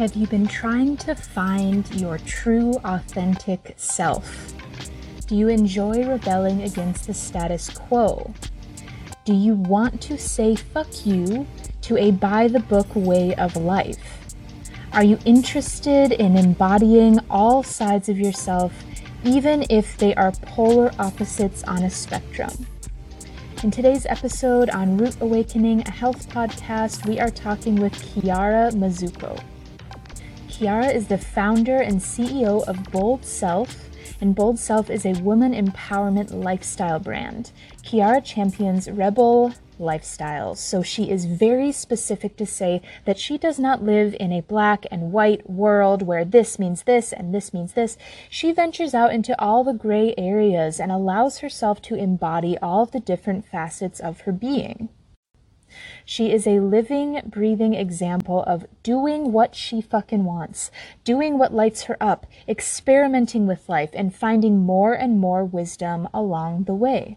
Have you been trying to find your true, authentic self? Do you enjoy rebelling against the status quo? Do you want to say fuck you to a by the book way of life? Are you interested in embodying all sides of yourself, even if they are polar opposites on a spectrum? In today's episode on Root Awakening, a health podcast, we are talking with Kiara Mizuko. Kiara is the founder and CEO of Bold Self, and Bold Self is a woman empowerment lifestyle brand. Kiara champions rebel lifestyles, so she is very specific to say that she does not live in a black and white world where this means this and this means this. She ventures out into all the gray areas and allows herself to embody all of the different facets of her being. She is a living, breathing example of doing what she fucking wants, doing what lights her up, experimenting with life, and finding more and more wisdom along the way.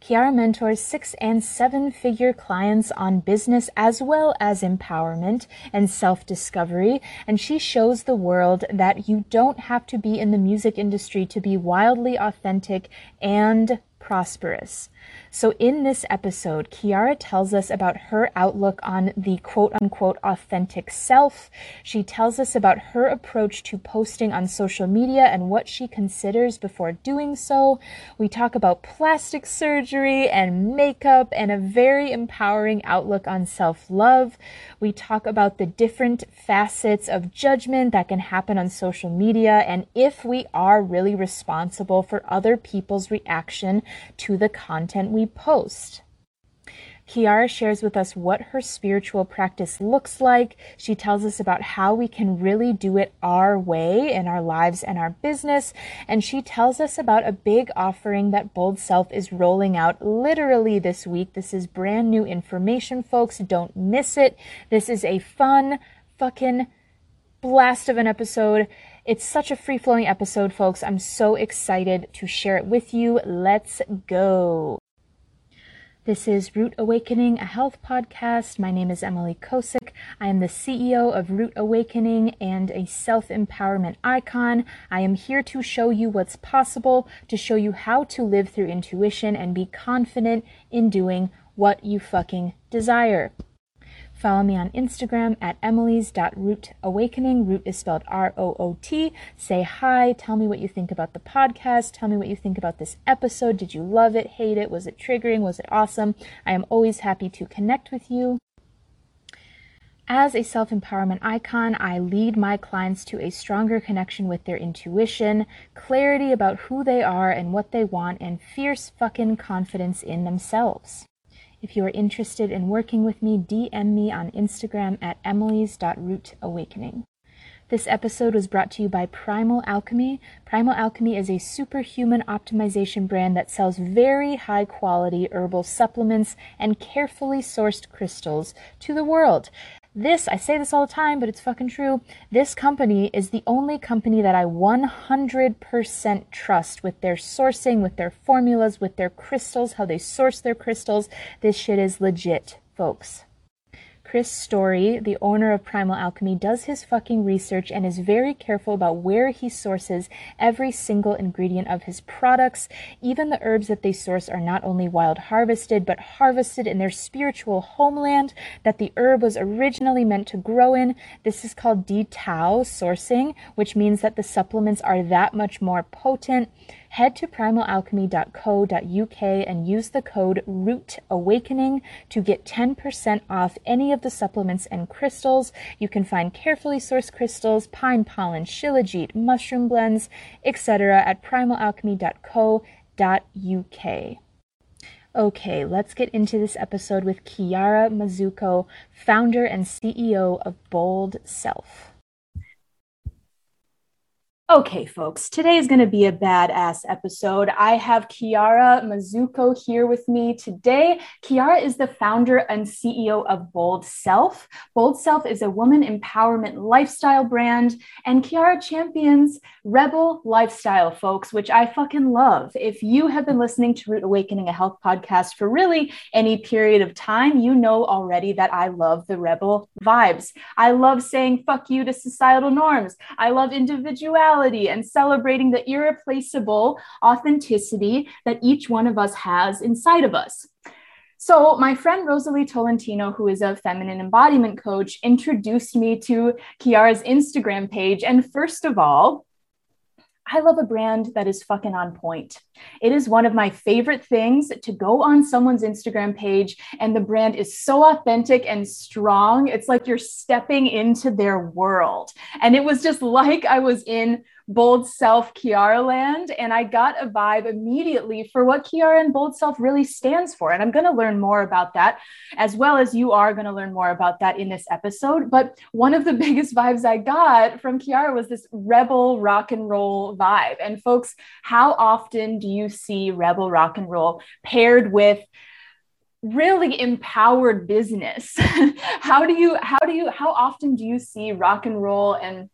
Kiara mentors six and seven figure clients on business as well as empowerment and self discovery. And she shows the world that you don't have to be in the music industry to be wildly authentic and prosperous. So, in this episode, Kiara tells us about her outlook on the quote unquote authentic self. She tells us about her approach to posting on social media and what she considers before doing so. We talk about plastic surgery and makeup and a very empowering outlook on self love. We talk about the different facets of judgment that can happen on social media and if we are really responsible for other people's reaction to the content we post. Kiara shares with us what her spiritual practice looks like. She tells us about how we can really do it our way in our lives and our business. And she tells us about a big offering that Bold Self is rolling out literally this week. This is brand new information, folks. Don't miss it. This is a fun, fucking blast of an episode. It's such a free flowing episode, folks. I'm so excited to share it with you. Let's go. This is Root Awakening, a health podcast. My name is Emily Kosick. I am the CEO of Root Awakening and a self empowerment icon. I am here to show you what's possible, to show you how to live through intuition and be confident in doing what you fucking desire. Follow me on Instagram at emily's.rootawakening. Root is spelled R O O T. Say hi. Tell me what you think about the podcast. Tell me what you think about this episode. Did you love it, hate it? Was it triggering? Was it awesome? I am always happy to connect with you. As a self empowerment icon, I lead my clients to a stronger connection with their intuition, clarity about who they are and what they want, and fierce fucking confidence in themselves. If you are interested in working with me, DM me on Instagram at emily's.rootawakening. This episode was brought to you by Primal Alchemy. Primal Alchemy is a superhuman optimization brand that sells very high quality herbal supplements and carefully sourced crystals to the world. This, I say this all the time, but it's fucking true. This company is the only company that I 100% trust with their sourcing, with their formulas, with their crystals, how they source their crystals. This shit is legit, folks. Chris Story, the owner of Primal Alchemy, does his fucking research and is very careful about where he sources every single ingredient of his products. Even the herbs that they source are not only wild harvested, but harvested in their spiritual homeland that the herb was originally meant to grow in. This is called DTAO sourcing, which means that the supplements are that much more potent head to primalalchemy.co.uk and use the code ROOTAWAKENING to get 10% off any of the supplements and crystals. You can find carefully sourced crystals, pine pollen, shilajit, mushroom blends, etc. at primalalchemy.co.uk. Okay, let's get into this episode with Kiara Mizuko, founder and CEO of Bold Self. Okay, folks, today is going to be a badass episode. I have Kiara Mizuko here with me today. Kiara is the founder and CEO of Bold Self. Bold Self is a woman empowerment lifestyle brand, and Kiara champions rebel lifestyle, folks, which I fucking love. If you have been listening to Root Awakening, a health podcast for really any period of time, you know already that I love the rebel vibes. I love saying fuck you to societal norms. I love individuality and celebrating the irreplaceable authenticity that each one of us has inside of us. So, my friend Rosalie Tolentino, who is a feminine embodiment coach, introduced me to Kiara's Instagram page. And first of all, I love a brand that is fucking on point. It is one of my favorite things to go on someone's Instagram page and the brand is so authentic and strong. It's like you're stepping into their world. And it was just like I was in Bold Self Kiara Land. And I got a vibe immediately for what Kiara and Bold Self really stands for. And I'm going to learn more about that, as well as you are going to learn more about that in this episode. But one of the biggest vibes I got from Kiara was this rebel rock and roll vibe. And folks, how often do you see rebel rock and roll paired with really empowered business how do you how do you how often do you see rock and roll and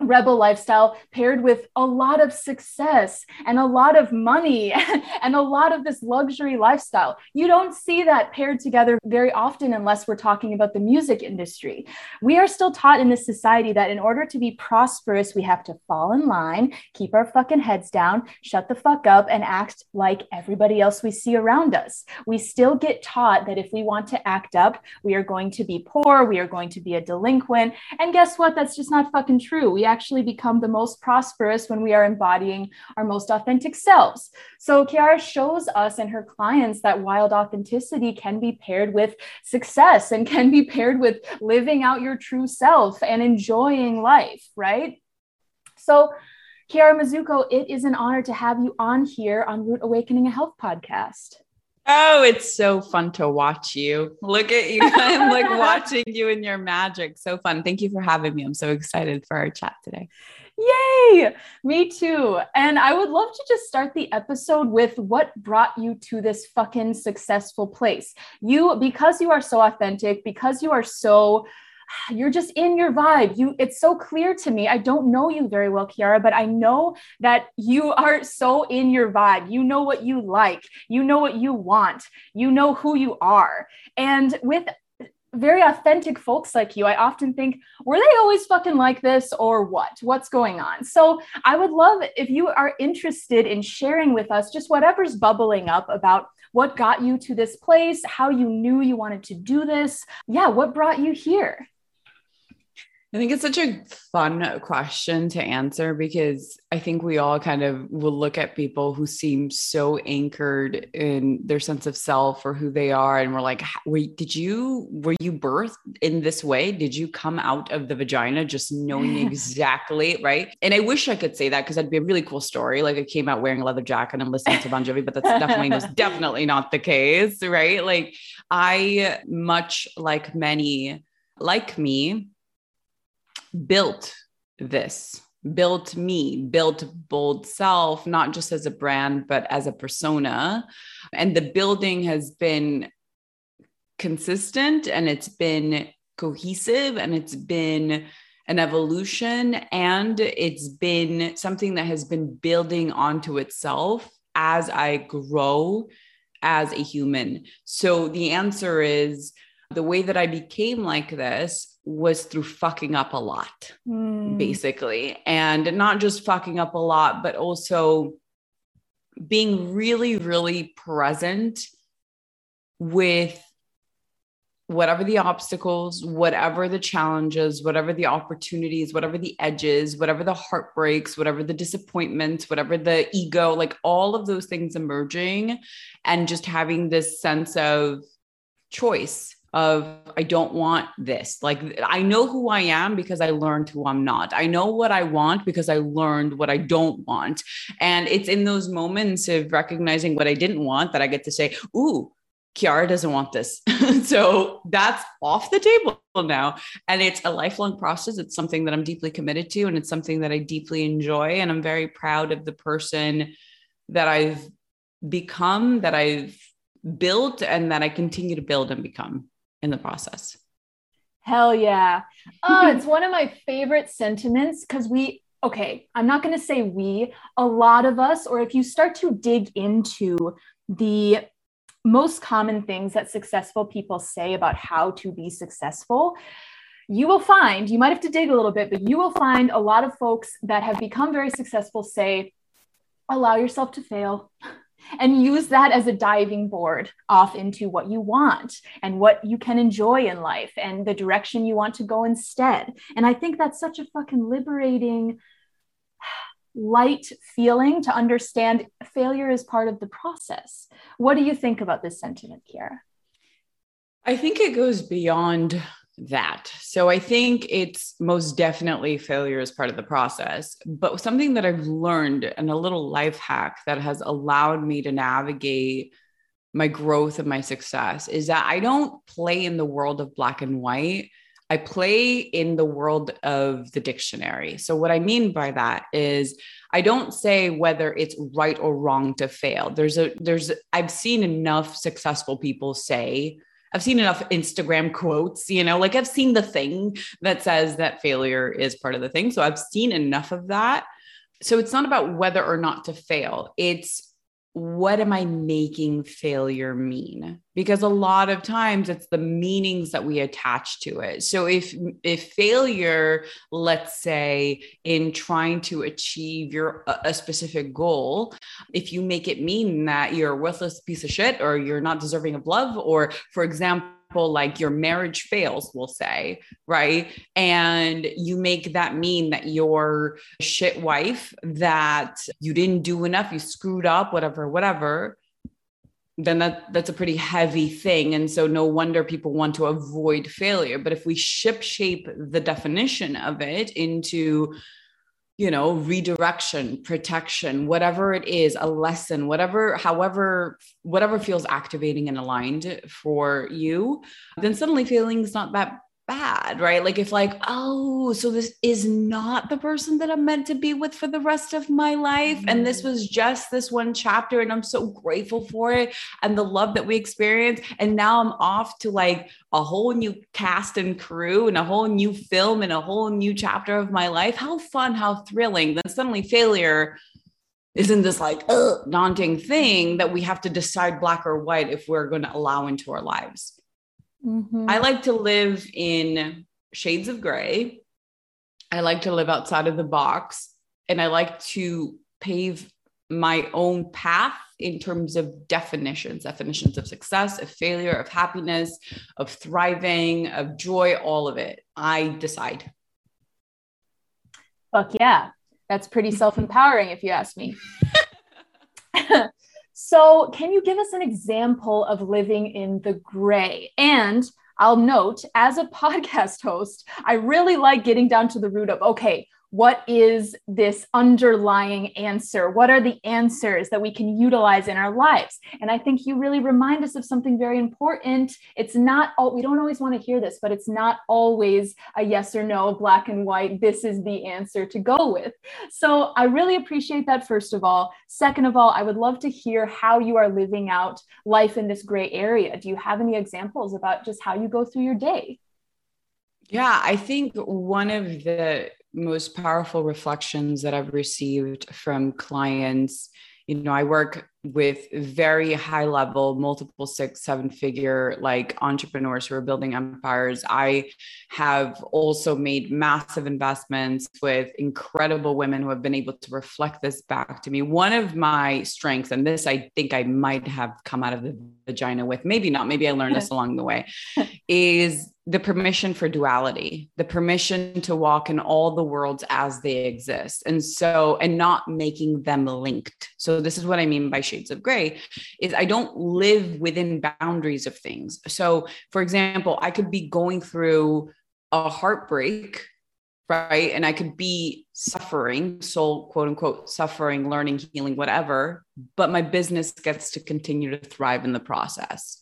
rebel lifestyle paired with a lot of success and a lot of money and a lot of this luxury lifestyle. You don't see that paired together very often unless we're talking about the music industry. We are still taught in this society that in order to be prosperous, we have to fall in line, keep our fucking heads down, shut the fuck up, and act like everybody else we see around us. We still get taught that if we want to act up, we are going to be poor, we are going to be a delinquent. And guess what? That's just not fucking true. We actually become the most prosperous when we are embodying our most authentic selves. So Kiara shows us and her clients that wild authenticity can be paired with success and can be paired with living out your true self and enjoying life, right? So Kiara Mizuko, it is an honor to have you on here on Root Awakening a Health podcast. Oh, it's so fun to watch you. Look at you. I'm like watching you and your magic. So fun. Thank you for having me. I'm so excited for our chat today. Yay! Me too. And I would love to just start the episode with what brought you to this fucking successful place. You, because you are so authentic, because you are so you're just in your vibe. You it's so clear to me. I don't know you very well, Kiara, but I know that you are so in your vibe. You know what you like. You know what you want. You know who you are. And with very authentic folks like you, I often think, were they always fucking like this or what? What's going on? So I would love if you are interested in sharing with us just whatever's bubbling up about what got you to this place, how you knew you wanted to do this. Yeah, what brought you here? I think it's such a fun question to answer because I think we all kind of will look at people who seem so anchored in their sense of self or who they are. And we're like, wait, did you, were you birthed in this way? Did you come out of the vagina just knowing exactly? Right. And I wish I could say that because that'd be a really cool story. Like I came out wearing a leather jacket and I'm listening to Bon Jovi, but that's definitely, was definitely not the case. Right. Like I, much like many, like me, built this, built me, built Bold Self, not just as a brand, but as a persona. And the building has been consistent and it's been cohesive and it's been an evolution and it's been something that has been building onto itself as I grow as a human. So the answer is the way that I became like this was through fucking up a lot, mm. basically. And not just fucking up a lot, but also being really, really present with whatever the obstacles, whatever the challenges, whatever the opportunities, whatever the edges, whatever the heartbreaks, whatever the disappointments, whatever the ego, like all of those things emerging and just having this sense of choice of I don't want this. Like I know who I am because I learned who I'm not. I know what I want because I learned what I don't want. And it's in those moments of recognizing what I didn't want that I get to say, "Ooh, Kiara doesn't want this. so that's off the table now. And it's a lifelong process. It's something that I'm deeply committed to, and it's something that I deeply enjoy. And I'm very proud of the person that I've become, that I've built, and that I continue to build and become in the process. Hell yeah. Oh, it's one of my favorite sentiments because we, okay, I'm not going to say we, a lot of us, or if you start to dig into the most common things that successful people say about how to be successful, you will find, you might have to dig a little bit, but you will find a lot of folks that have become very successful say, allow yourself to fail and use that as a diving board off into what you want and what you can enjoy in life and the direction you want to go instead. And I think that's such a fucking liberating light feeling to understand failure is part of the process. What do you think about this sentiment, Kiara? I think it goes beyond that. So I think it's most definitely failure is part of the process. But something that I've learned and a little life hack that has allowed me to navigate my growth and my success is that I don't play in the world of black and white. I play in the world of the dictionary. So, what I mean by that is, I don't say whether it's right or wrong to fail. There's a, there's, I've seen enough successful people say, I've seen enough Instagram quotes, you know, like I've seen the thing that says that failure is part of the thing. So, I've seen enough of that. So, it's not about whether or not to fail, it's what am I making failure mean? Because a lot of times it's the meanings that we attach to it. So if if failure, let's say in trying to achieve your a specific goal, if you make it mean that you're a worthless piece of shit or you're not deserving of love, or for example, like your marriage fails, we'll say, right? And you make that mean that your shit wife, that you didn't do enough, you screwed up, whatever, whatever then that that's a pretty heavy thing and so no wonder people want to avoid failure but if we ship shape the definition of it into you know redirection protection whatever it is a lesson whatever however whatever feels activating and aligned for you then suddenly feeling's not that bad, right? Like if like, oh, so this is not the person that I'm meant to be with for the rest of my life mm-hmm. and this mm-hmm. was just this one chapter and I'm so grateful for it and the love that we experienced and now I'm off to like a whole new cast and crew and a whole new film and a whole new chapter of my life. How fun, how thrilling. Then suddenly failure isn't this like ugh, daunting thing that we have to decide black or white if we're going to allow into our lives. Mm-hmm. I like to live in shades of gray. I like to live outside of the box and I like to pave my own path in terms of definitions definitions of success, of failure, of happiness, of thriving, of joy, all of it. I decide. Fuck yeah. That's pretty self empowering, if you ask me. So, can you give us an example of living in the gray? And I'll note as a podcast host, I really like getting down to the root of okay, what is this underlying answer? What are the answers that we can utilize in our lives? And I think you really remind us of something very important. It's not all, we don't always want to hear this, but it's not always a yes or no, black and white. This is the answer to go with. So I really appreciate that, first of all. Second of all, I would love to hear how you are living out life in this gray area. Do you have any examples about just how you go through your day? Yeah, I think one of the most powerful reflections that I've received from clients. You know, I work with very high level, multiple six, seven figure like entrepreneurs who are building empires. I have also made massive investments with incredible women who have been able to reflect this back to me. One of my strengths, and this I think I might have come out of the vagina with, maybe not, maybe I learned this along the way, is the permission for duality, the permission to walk in all the worlds as they exist. And so, and not making them linked. So, this is what I mean by shades of gray is I don't live within boundaries of things. So, for example, I could be going through a heartbreak right? And I could be suffering, soul, quote unquote, suffering, learning, healing, whatever, but my business gets to continue to thrive in the process.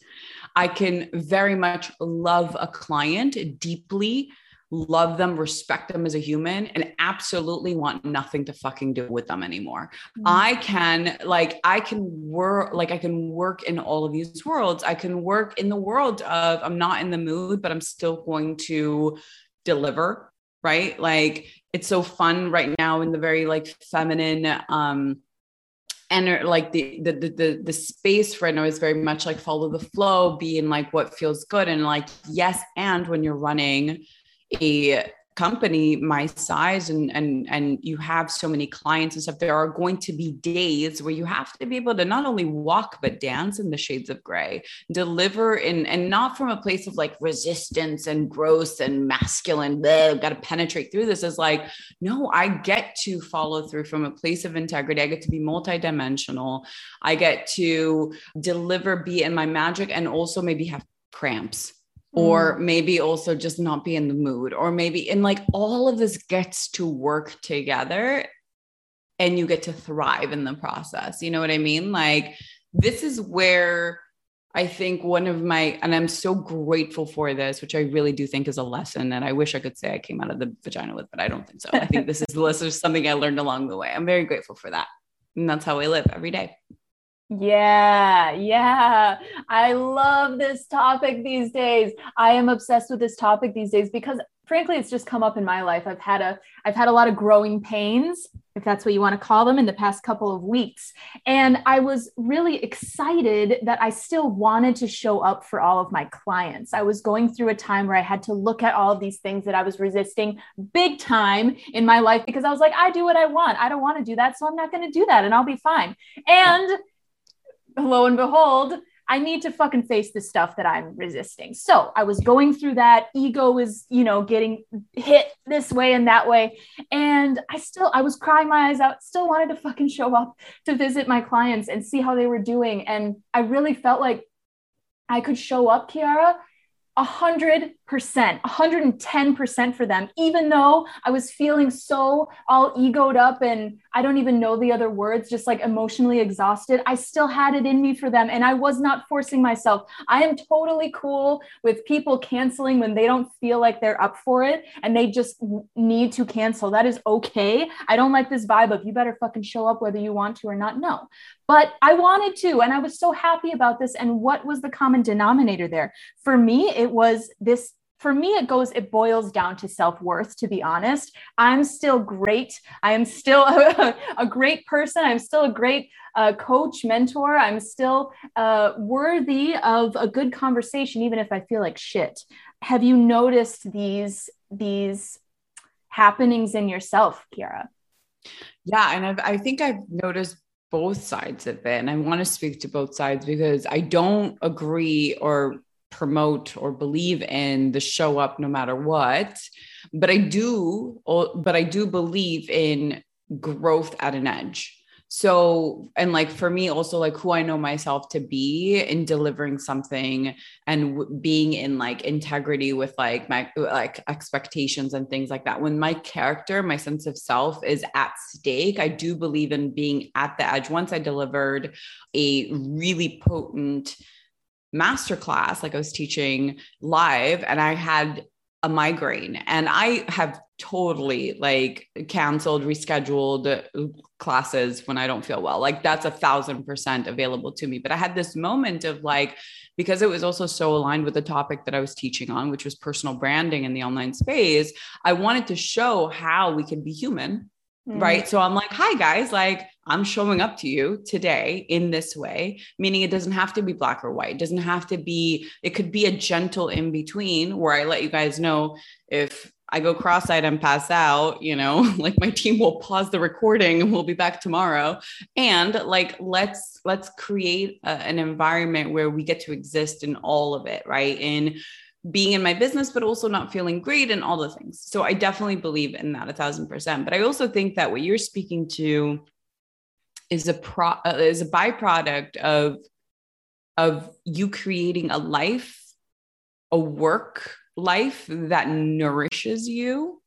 I can very much love a client deeply, love them, respect them as a human, and absolutely want nothing to fucking do with them anymore. Mm-hmm. I can, like, I can work, like, I can work in all of these worlds. I can work in the world of I'm not in the mood, but I'm still going to deliver right? Like it's so fun right now in the very like feminine um and like the, the the the space right now is very much like follow the flow, being like what feels good and like yes, and when you're running a company my size and and and you have so many clients and stuff there are going to be days where you have to be able to not only walk but dance in the shades of gray deliver in and not from a place of like resistance and gross and masculine But got to penetrate through this. Is like no i get to follow through from a place of integrity. I get to be multidimensional. I get to deliver be in my magic and also maybe have cramps or mm. maybe also just not be in the mood or maybe and like all of this gets to work together and you get to thrive in the process you know what i mean? Like this is where i think one of my and i'm so grateful for this which i really do think is a lesson and i wish i could say i came out of the vagina with but i don't think so. I think this is this is something i learned along the way. I'm very grateful for that. And that's how i live every day yeah, yeah. I love this topic these days. I am obsessed with this topic these days because frankly it's just come up in my life. I've had a I've had a lot of growing pains, if that's what you want to call them, in the past couple of weeks. And I was really excited that I still wanted to show up for all of my clients. I was going through a time where I had to look at all of these things that I was resisting big time in my life because I was like, I do what I want. I don't want to do that, so I'm not going to do that and I'll be fine. And lo and behold, I need to fucking face the stuff that I'm resisting. So I was going through that. Ego was, you know, getting hit this way and that way. And I still, I was crying my eyes out, still wanted to fucking show up to visit my clients and see how they were doing. And I really felt like I could show up, Kiara, a hundred percent, 110% for them, even though I was feeling so all egoed up and I don't even know the other words, just like emotionally exhausted. I still had it in me for them and I was not forcing myself. I am totally cool with people canceling when they don't feel like they're up for it and they just need to cancel. That is okay. I don't like this vibe of you better fucking show up whether you want to or not. No, but I wanted to and I was so happy about this. And what was the common denominator there? For me, it was this for me it goes it boils down to self-worth to be honest. I'm still great. I am still a, a great person. I'm still a great uh, coach mentor. I'm still uh, worthy of a good conversation even if i feel like shit. Have you noticed these these happenings in yourself kiara? Yeah and I've, i think i've noticed both sides of it and i want to speak to both sides because i don't agree or promote or believe in the show up no matter what. But i do but i do believe in growth at an edge. So and like for me also like who i know myself to be in delivering something and w- being in like integrity with like my like expectations and things like that. When my character my sense of self is at stake i do believe in being at the edge. Once i delivered a really potent masterclass, like I was teaching live, and I had a migraine and I have totally like canceled, rescheduled classes when I don't feel well. Like that's a thousand percent available to me. But I had this moment of like, because it was also so aligned with the topic that I was teaching on, which was personal branding in the online space, I wanted to show how we can be human. Mm. Right. So I'm like, hi guys, like I'm showing up to you today in this way, meaning it doesn't have to be black or white. It doesn't have to be, it could be a gentle in between where I let you guys know if I go cross eyed and pass out, you know, like my team will pause the recording and we'll be back tomorrow. And like, let's, let's create a, an environment where we get to exist in all of it, right? In being in my business, but also not feeling great and all the things. So I definitely believe in that a thousand percent. But I also think that what you're speaking to is a pro uh, is a byproduct of of you creating a life a work life that nourishes you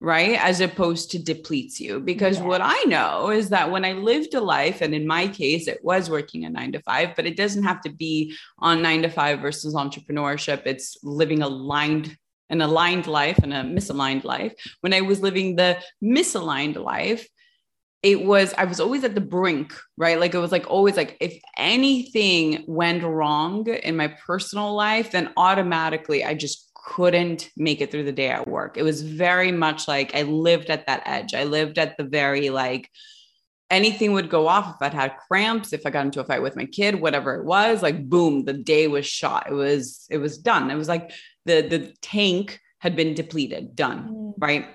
right? As opposed to depletes you. Because yeah. what I know is that when I lived a life, and in my case, it was working a nine to five, but it doesn't have to be on nine to five versus entrepreneurship. It's living aligned an aligned life and a misaligned life. When I was living the misaligned life, it was i was always at the brink right like it was like always like if anything went wrong in my personal life then automatically i just couldn't make it through the day at work. It was very much like I lived at that edge. I lived at the very like anything would go off if I'd had cramps, if I got into a fight with my kid, whatever it was, like boom, the day was shot. It was it was done. It was like the the tank had been depleted, done, mm. right?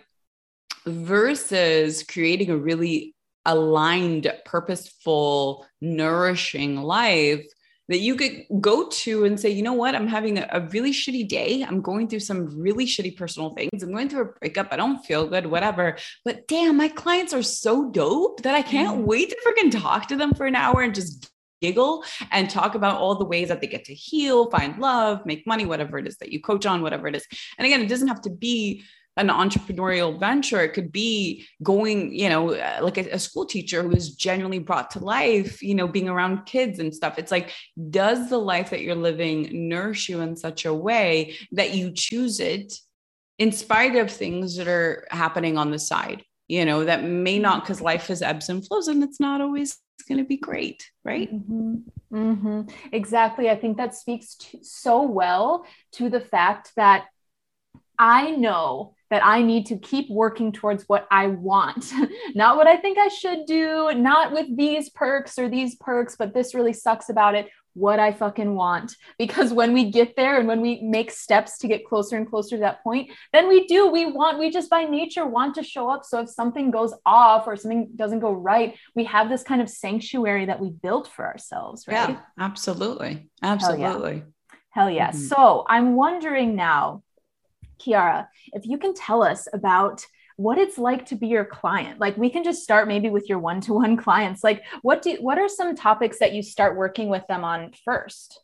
Versus creating a really aligned, purposeful, nourishing life that you could go to and say, you know what, I'm having a, a, really shitty day. I'm going through some really shitty personal things. I'm going through a breakup. I don't feel good, whatever. But damn, my clients are so dope that I can't mm. wait to freaking talk to them for an hour and just giggle and talk about all the ways that they get to heal, find love, make money, whatever it is that you coach on, whatever it is. And again, it doesn't have to be an entrepreneurial venture. It could be going, you know, uh, like a, a, school teacher who is genuinely brought to life, you know, being around kids and stuff. It's like, does the life that you're living nourish you in such a way that you choose it in spite of things that are happening on the side, you know, that may not, because life is ebbs and flows and it's not always going to be great, right? Mm-hmm. Mm-hmm. Exactly. I think that speaks to, so well to the fact that I know that I need to keep working towards what I want, not what I think I should do, not with these perks or these perks, but this really sucks about it. What I fucking want. Because when we get there and when we make steps to get closer and closer to that point, then we do. We want, we just by nature want to show up. So if something goes off or something doesn't go right, we have this kind of sanctuary that we built for ourselves, right? Yeah, absolutely. Absolutely. Hell yeah. Hell yeah. Mm-hmm. So I'm wondering now, Kiara, if you can tell us about what it's like to be your client. Like we can just start maybe with your one-to-one clients. Like what do what are some topics that you start working with them on first?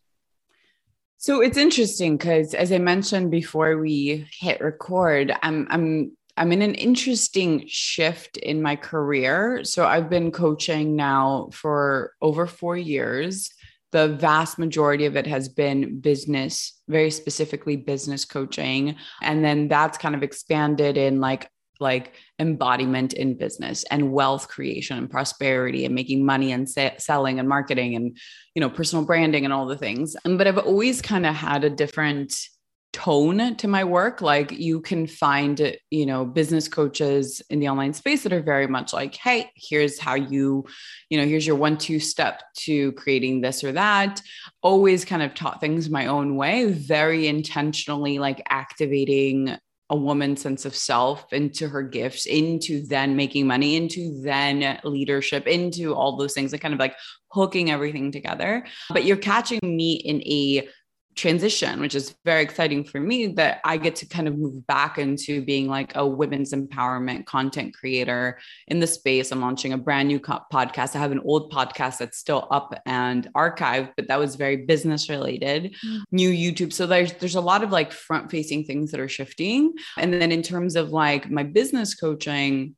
So it's interesting because as I mentioned before we hit record, I'm I'm I'm in an interesting shift in my career. So I've been coaching now for over 4 years the vast majority of it has been business, very specifically business coaching. And then that's kind of expanded in like like embodiment in business and wealth creation and prosperity and making money and selling and marketing and you know personal branding and all the things but i've always kind of had a different tone to my work. Like you can find you know business coaches in the online space that are very much like hey here's how you you know here's your one two step to creating this or that. Always kind of taught things my own way very intentionally like activating a woman's sense of self into her gifts into then making money into then leadership into all those things and kind of like hooking everything together. But you're catching me in a transition, which is very exciting for me that I get to kind of move back into being like a women's empowerment content creator in the space. I'm launching a brand new co- podcast. I have an old podcast that's still up and archived, but that was very business related. Mm-hmm. New YouTube. So there's there's a lot of like front facing things that are shifting. And then in terms of like my business coaching,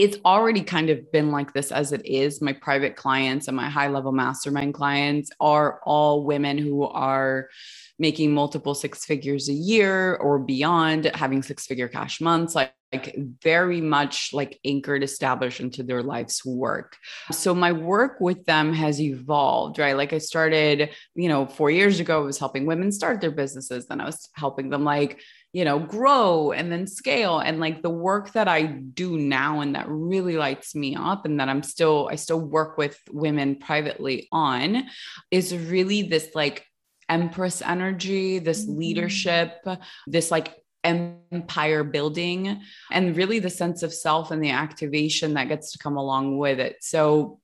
it's already kind of been like this as it is. My private clients and my high level mastermind clients are all women who are making multiple six figures a year or beyond, having six figure cash months, like, like very much like anchored, established into their life's work. So my work with them has evolved, right? Like I started, you know, four years ago, I was helping women start their businesses. Then I was helping them like you know, grow and then scale. And like the work that I do now and that really lights me up and that I'm still, I still work with women privately on is really this like empress energy, this mm-hmm. leadership, this like empire building, and really the sense of self and the activation that gets to come along with it. So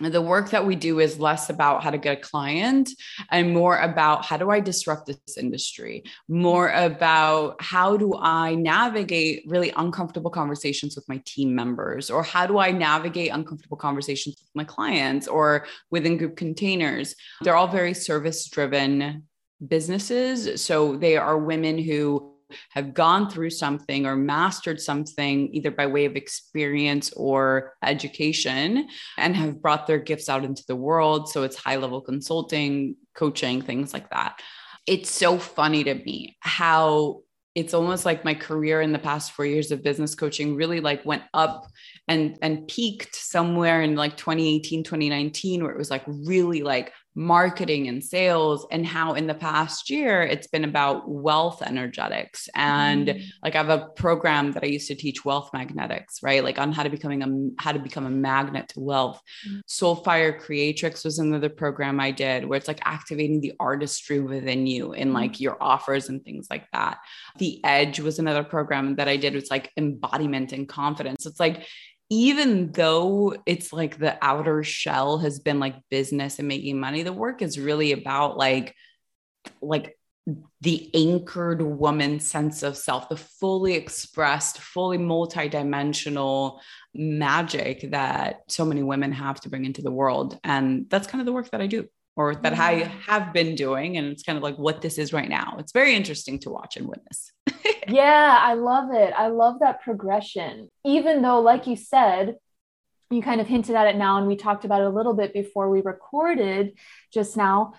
the work that we do is less about how to get a client and more about how do I disrupt this industry, more about how do I navigate really uncomfortable conversations with my team members, or how do I navigate uncomfortable conversations with my clients or within group containers. They're all very service driven businesses. So they are women who have gone through something or mastered something, either by way of experience or education, and have brought their gifts out into the world. So it's high level consulting, coaching, things like that. It's so funny to me how it's almost like my career in the past four years of business coaching really like went up and and peaked somewhere in like 2018 2019 where it was like really like marketing and sales and how in the past year it's been about wealth energetics and mm. like I have a program that I used to teach wealth magnetics right like on how to becoming a how to become a magnet to wealth mm. soul fire creatrix was another program I did where it's like activating the artistry within you in like mm. your offers and things like that the edge was another program that I did it's like embodiment and confidence it's like even though it's like the outer shell has been like business and making money, the work is really about like, like the anchored woman sense of self, the fully expressed, fully multidimensional magic that so many women have to bring into the world. And that's kind of the work that I do or that. I mm-hmm. have been doing. And it's kind of like what this is right now. It's very interesting to watch and witness. yeah, I love it. I love that progression. Even though, like you said, you kind of hinted at it now, and we talked about it a little bit before we recorded just now.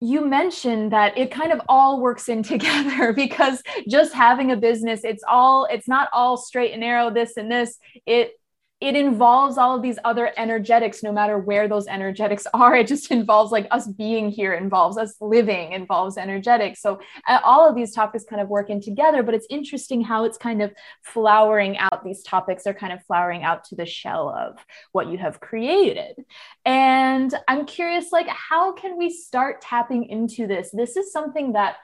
You mentioned that it kind of all works in together because just having a business, it's all, it's not all straight and narrow, this and this. It it involves all of these other energetics no matter where those energetics are. It just involves like us being here involves us living involves energetics. So uh, all of these topics kind of work in together but it's interesting how it's kind of flowering out. These topics are kind of flowering out to the shell of what you have created. And i'm curious like how can we start tapping into this? This is something that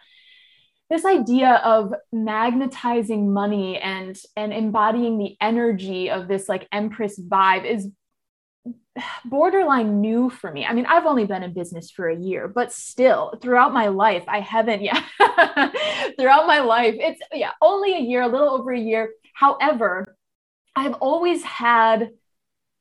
this idea of magnetizing money and and embodying the energy of this like empress vibe is borderline new for me. I mean, I've only been in business for a year, but still throughout my life, I haven't, yeah, throughout my life, it's, yeah, only a year, a little over a year. However, I've always had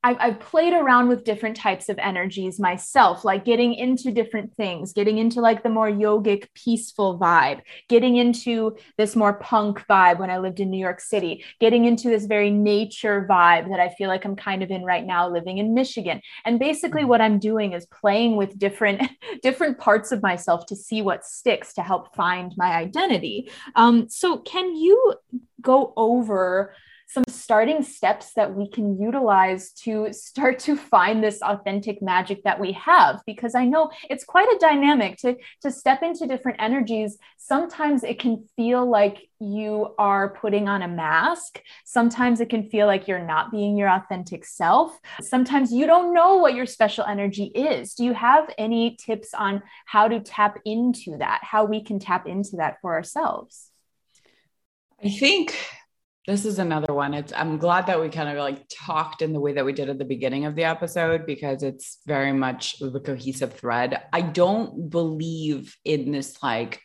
I've, I've played around with different types of energies myself, like getting into different things, getting into like the more yogic, peaceful vibe, getting into this more punk vibe when I lived in New York City, getting into this very nature vibe that I feel like I'm kind of in right now living in Michigan. And basically mm-hmm. what I'm doing is playing with different different parts of myself to see what sticks to help find my identity. Um, so can you go over some starting steps that we can utilize to start to find this authentic magic that we have. Because i know it's quite a dynamic to to step into different energies. Sometimes it can feel like you are putting on a mask. Sometimes it can feel like you're not being your authentic self. Sometimes you don't know what your special energy is. Do you have any tips on how to tap into that? How we can tap into that for ourselves? I think this is another one. It's I'm glad that we kind of like talked in the way that we did at the beginning of the episode because it's very much the cohesive thread. I don't believe in this like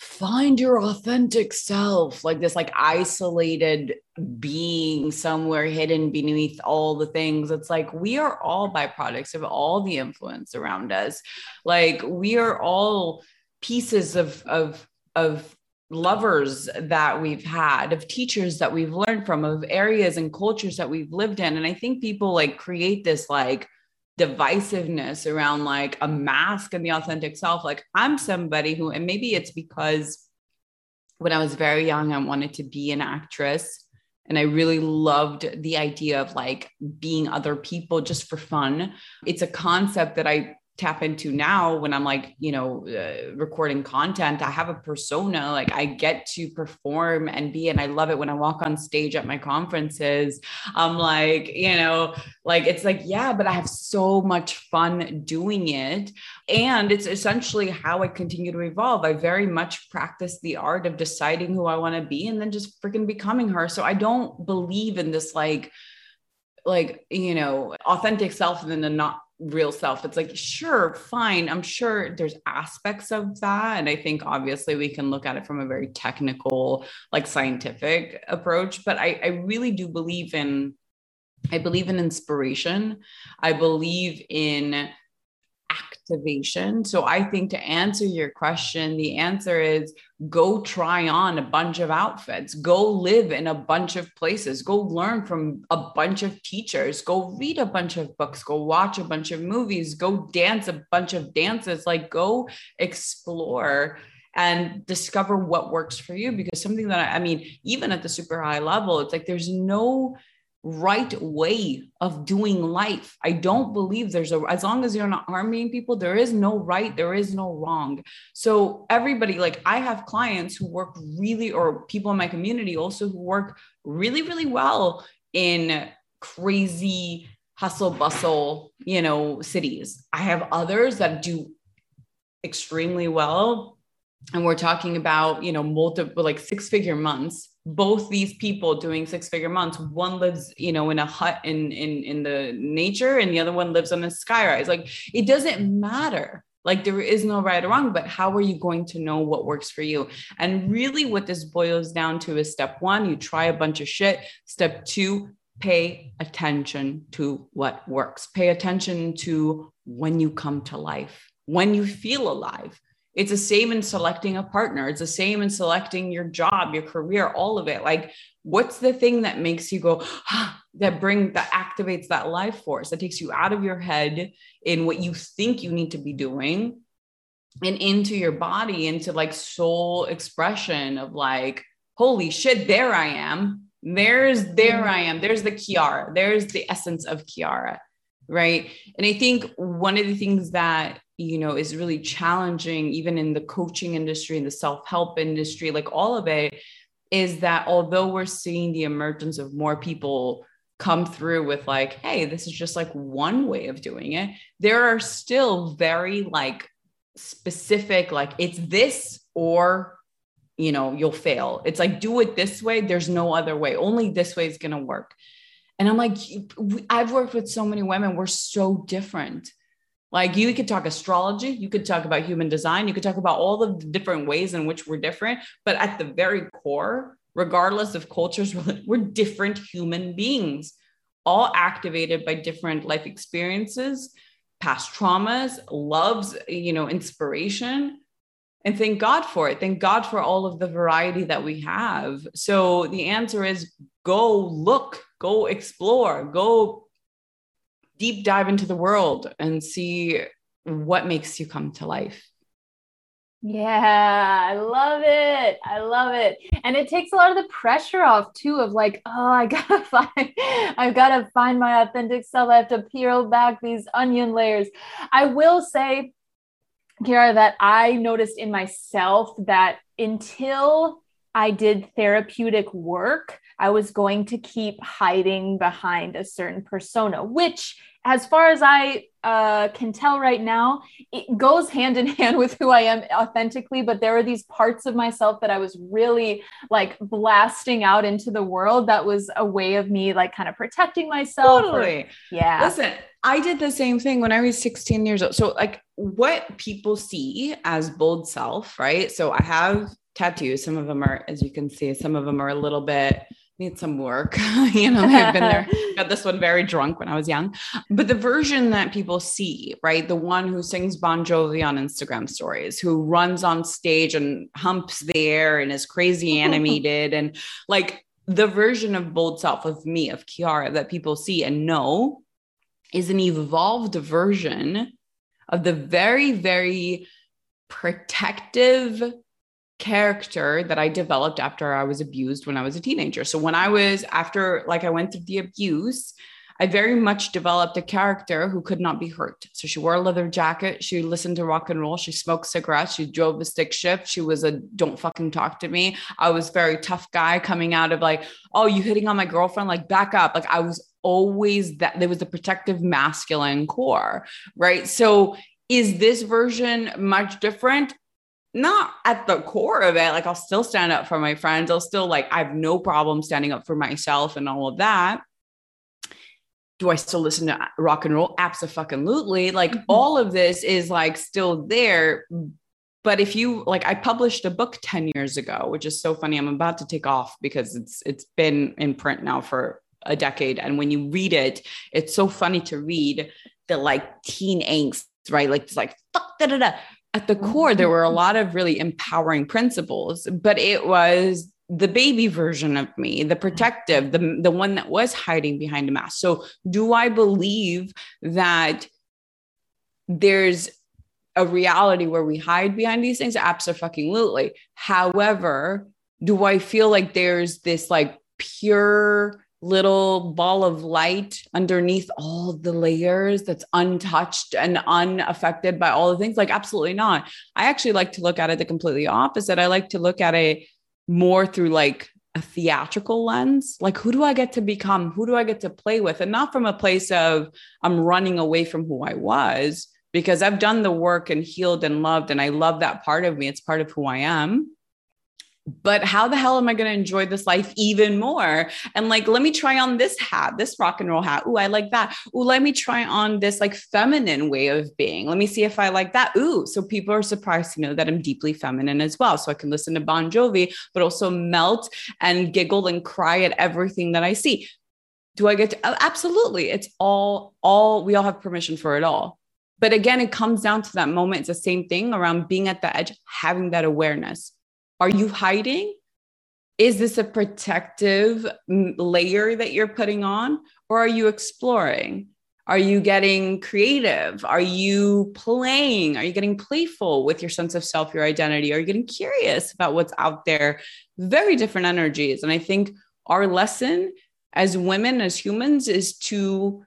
find your authentic self, like this like isolated being somewhere hidden beneath all the things. It's like we are all byproducts of all the influence around us. Like we are all pieces of of of lovers that we've had, of teachers that we've learned from, of areas and cultures that we've lived in. And I think people like create this like divisiveness around like a mask and the authentic self. Like I'm somebody who, and maybe it's because when I was very young, I wanted to be an actress. And I really loved the idea of like being other people just for fun. It's a concept that I tap into now when I'm like, you know, uh, recording content. I have a persona, like I get to perform and be, and I love it when I walk on stage at my conferences. I'm like, you know, like it's like, yeah, but I have so much fun doing it. And it's essentially how I continue to evolve. I very much practice the art of deciding who I want to be and then just freaking becoming her. So I don't believe in this like, like you know authentic self and then the not real self. It's like sure fine. I'm sure there's aspects of that. And i think obviously we can look at it from a very technical like scientific approach. But i, I really do believe in i believe in inspiration. I believe in activation. So I think to answer your question, the answer is go try on a bunch of outfits, go live in a bunch of places, go learn from a bunch of teachers, go read a bunch of books, go watch a bunch of movies, go dance a bunch of dances, like go explore and discover what works for you. Because something that I, I mean even at the super high level it's like there's no right way of doing life. I don't believe there's a, as long as you're not harming people, there is no right, there is no wrong. So, everybody, like I have clients who work really, or people in my community also who work really, really well in crazy hustle bustle, you know, cities. I have others that do extremely well. And we're talking about, you know, multiple, like six figure months both these people doing six figure months one lives you know in a hut in in in the nature and the other one lives on a skyrise like it doesn't matter. Like there is no right or wrong but how are you going to know what works for you? And really what this boils down to is step one you try a bunch of shit. Step two pay attention to what works. Pay attention to when you come to life when you feel alive it's the same in selecting a partner. It's the same in selecting your job, your career, all of it. Like, what's the thing that makes you go, ah, that bring that activates that life force that takes you out of your head in what you think you need to be doing and into your body, into like soul expression of like, holy shit, there I am. There's there I am. There's the Kiara. There's the essence of Kiara. Right. And I think one of the things that you know is really challenging even in the coaching industry and the self-help industry like all of it is that although we're seeing the emergence of more people come through with like hey this is just like one way of doing it there are still very like specific like it's this or you know you'll fail. It's like do it this way. There's no other way. Only this way is going to work and i'm like i've worked with so many women we're so different like you could talk astrology, you could talk about human design, you could talk about all the different ways in which we're different. But at the very core, regardless of cultures, we're different human beings, all activated by different life experiences, past traumas, loves, you know, inspiration. And thank God for it. Thank God for all of the variety that we have. So the answer is go look, go explore, go deep dive into the world and see what makes you come to life. Yeah, I love it. I love it. And it takes a lot of the pressure off too of like, oh, I gotta find, I've gotta find my authentic self. I have to peel back these onion layers. I will say, Kiara, that I noticed in myself that until I did therapeutic work, I was going to keep hiding behind a certain persona, which as far as I uh, can tell right now, it goes hand in hand with who I am authentically. But there are these parts of myself that I was really like blasting out into the world. That was a way of me like kind of protecting myself. Totally. Or, yeah. Listen, I did the same thing when I was 16 years old. So, like, what people see as bold self, right? So, I have tattoos. Some of them are, as you can see, some of them are a little bit need some work. you know, I've been there, got this one very drunk when I was young. But the version that people see, right? The one who sings Bon Jovi on Instagram stories, who runs on stage and humps the air and is crazy animated and like the version of bold self of me, of Kiara that people see and know is an evolved version of the very, very protective character that I developed after I was abused when I was a teenager. So when I was after like I went through the abuse, I very much developed a character who could not be hurt. So she wore a leather jacket, she listened to rock and roll, she smoked cigarettes, she drove a stick shift, she was a don't fucking talk to me. I was very tough guy coming out of like, oh, you hitting on my girlfriend, like back up. Like I was always that there was a protective masculine core, right? So is this version much different? Not at the core of it. Like I'll still stand up for my friends. I'll still like, I have no problem standing up for myself and all of that. Do I still listen to rock and roll? Absolutely. Like mm-hmm. all of this is like still there. But if you like, I published a book 10 years ago, which is so funny. I'm about to take off because it's it's been in print now for a decade. And when you read it, it's so funny to read the like teen angst right? Like it's like fuck da da da. At the core, there were a lot of really empowering principles, but it was the baby version of me, the mm-hmm. protective, the, the one that was hiding behind a mask. So, do I believe that there's a reality where we hide behind these things? Absolutely. However, do I feel like there's this like pure little ball of light underneath all the layers that's untouched and unaffected by all the things? Like, absolutely not. I actually like to look at it the completely opposite. I like to look at it more through like a theatrical lens like who do i get to become who do i get to play with and not from a place of i'm running away from who i was because i've done the work and healed and loved and i love that part of me it's part of who i am but how the hell am I going to enjoy this life even more? And like, let me try on this hat, this rock and roll hat. Ooh, I like that. Ooh, let me try on this like feminine way of being. Let me see if I like that. Ooh, so people are surprised to know that I'm deeply feminine as well. So I can listen to Bon Jovi, but also melt and giggle and cry at everything that I see. Do I get to? Oh, absolutely. It's all, all, we all have permission for it all. But again, it comes down to that moment. It's the same thing around being at the edge, having that awareness are you hiding? Is this a protective layer that you're putting on? Or are you exploring? Are you getting creative? Are you playing? Are you getting playful with your sense of self, your identity? Are you getting curious about what's out there? Very different energies. And I think our lesson as women, as humans, is to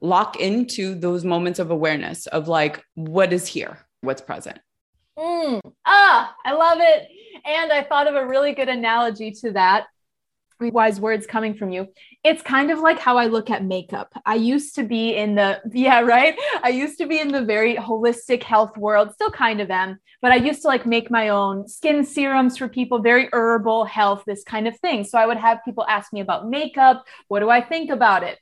lock into those moments of awareness of like, what is here? What's present? Mm. Ah, I love it. And I thought of a really good analogy to that. Wise words coming from you. It's kind of like how I look at makeup. I used to be in the, yeah, right? I used to be in the very holistic health world, still kind of am, but I used to like make my own skin serums for people, very herbal health, this kind of thing. So I would have people ask me about makeup. What do I think about it?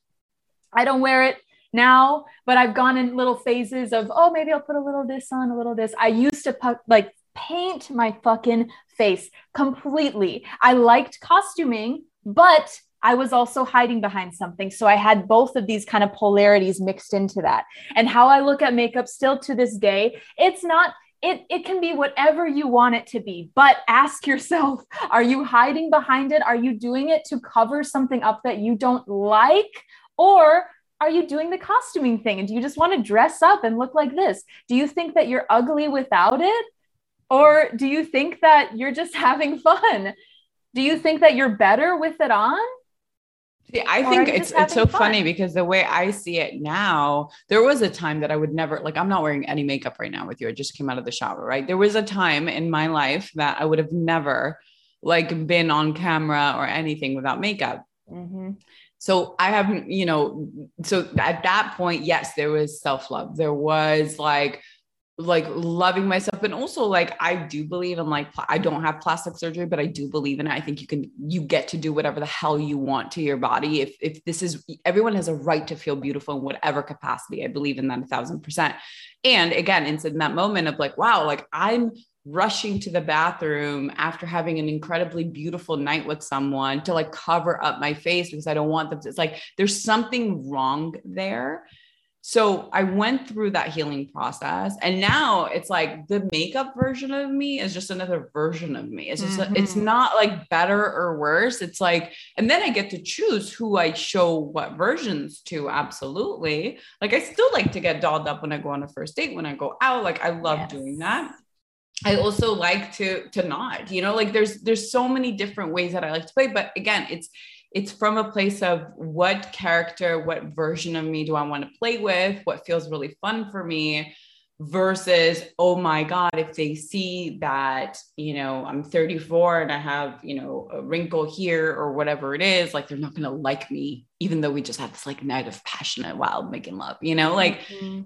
I don't wear it now, but I've gone in little phases of, oh, maybe I'll put a little this on, a little this. I used to like paint my fucking face completely. I liked costuming, but I was also hiding behind something. So I had both of these kind of polarities mixed into that. And how I look at makeup still to this day, it's not it, it can be whatever you want it to be, but ask yourself are you hiding behind it? Are you doing it to cover something up that you don't like? Or are you doing the costuming thing? And do you just want to dress up and look like this? Do you think that you're ugly without it? Or do you think that you're just having fun? Do you think that you're better with it on? See, I or think it's it's so fun? funny because the way I see it now, there was a time that I would never like I'm not wearing any makeup right now with you. I just came out of the shower, right? There was a time in my life that I would have never like been on camera or anything without makeup. Mm-hmm. So I haven't, you know, so at that point, yes, there was self love. There was like, like loving myself. And also like i do believe in like i don't have plastic surgery but i do believe in it. I think you can you get to do whatever the hell you want to your body. If if this is everyone has a right to feel beautiful in whatever capacity. I believe in that a thousand percent. And again it's in that moment of like wow like i'm rushing to the bathroom after having an incredibly beautiful night with someone to like cover up my face because I don't want them to. It's like there's something wrong there. So I went through that healing process and now it's like the makeup version of me is just another version of me. It's just mm-hmm. it's not like better or worse. It's like and then I get to choose who I show what versions to absolutely. Like I still like to get dolled up when I go on a first date, when I go out, like I love yes. doing that. I also like to to nod, you know, like there's there's so many different ways that I like to play, but again, it's it's from a place of what character, what version of me do I want to play with, what feels really fun for me versus oh my god if they see that you know i'm 34 and i have you know a wrinkle here or whatever it is like they're not going to like me even though we just had this like night of passionate wild making love you know like mm-hmm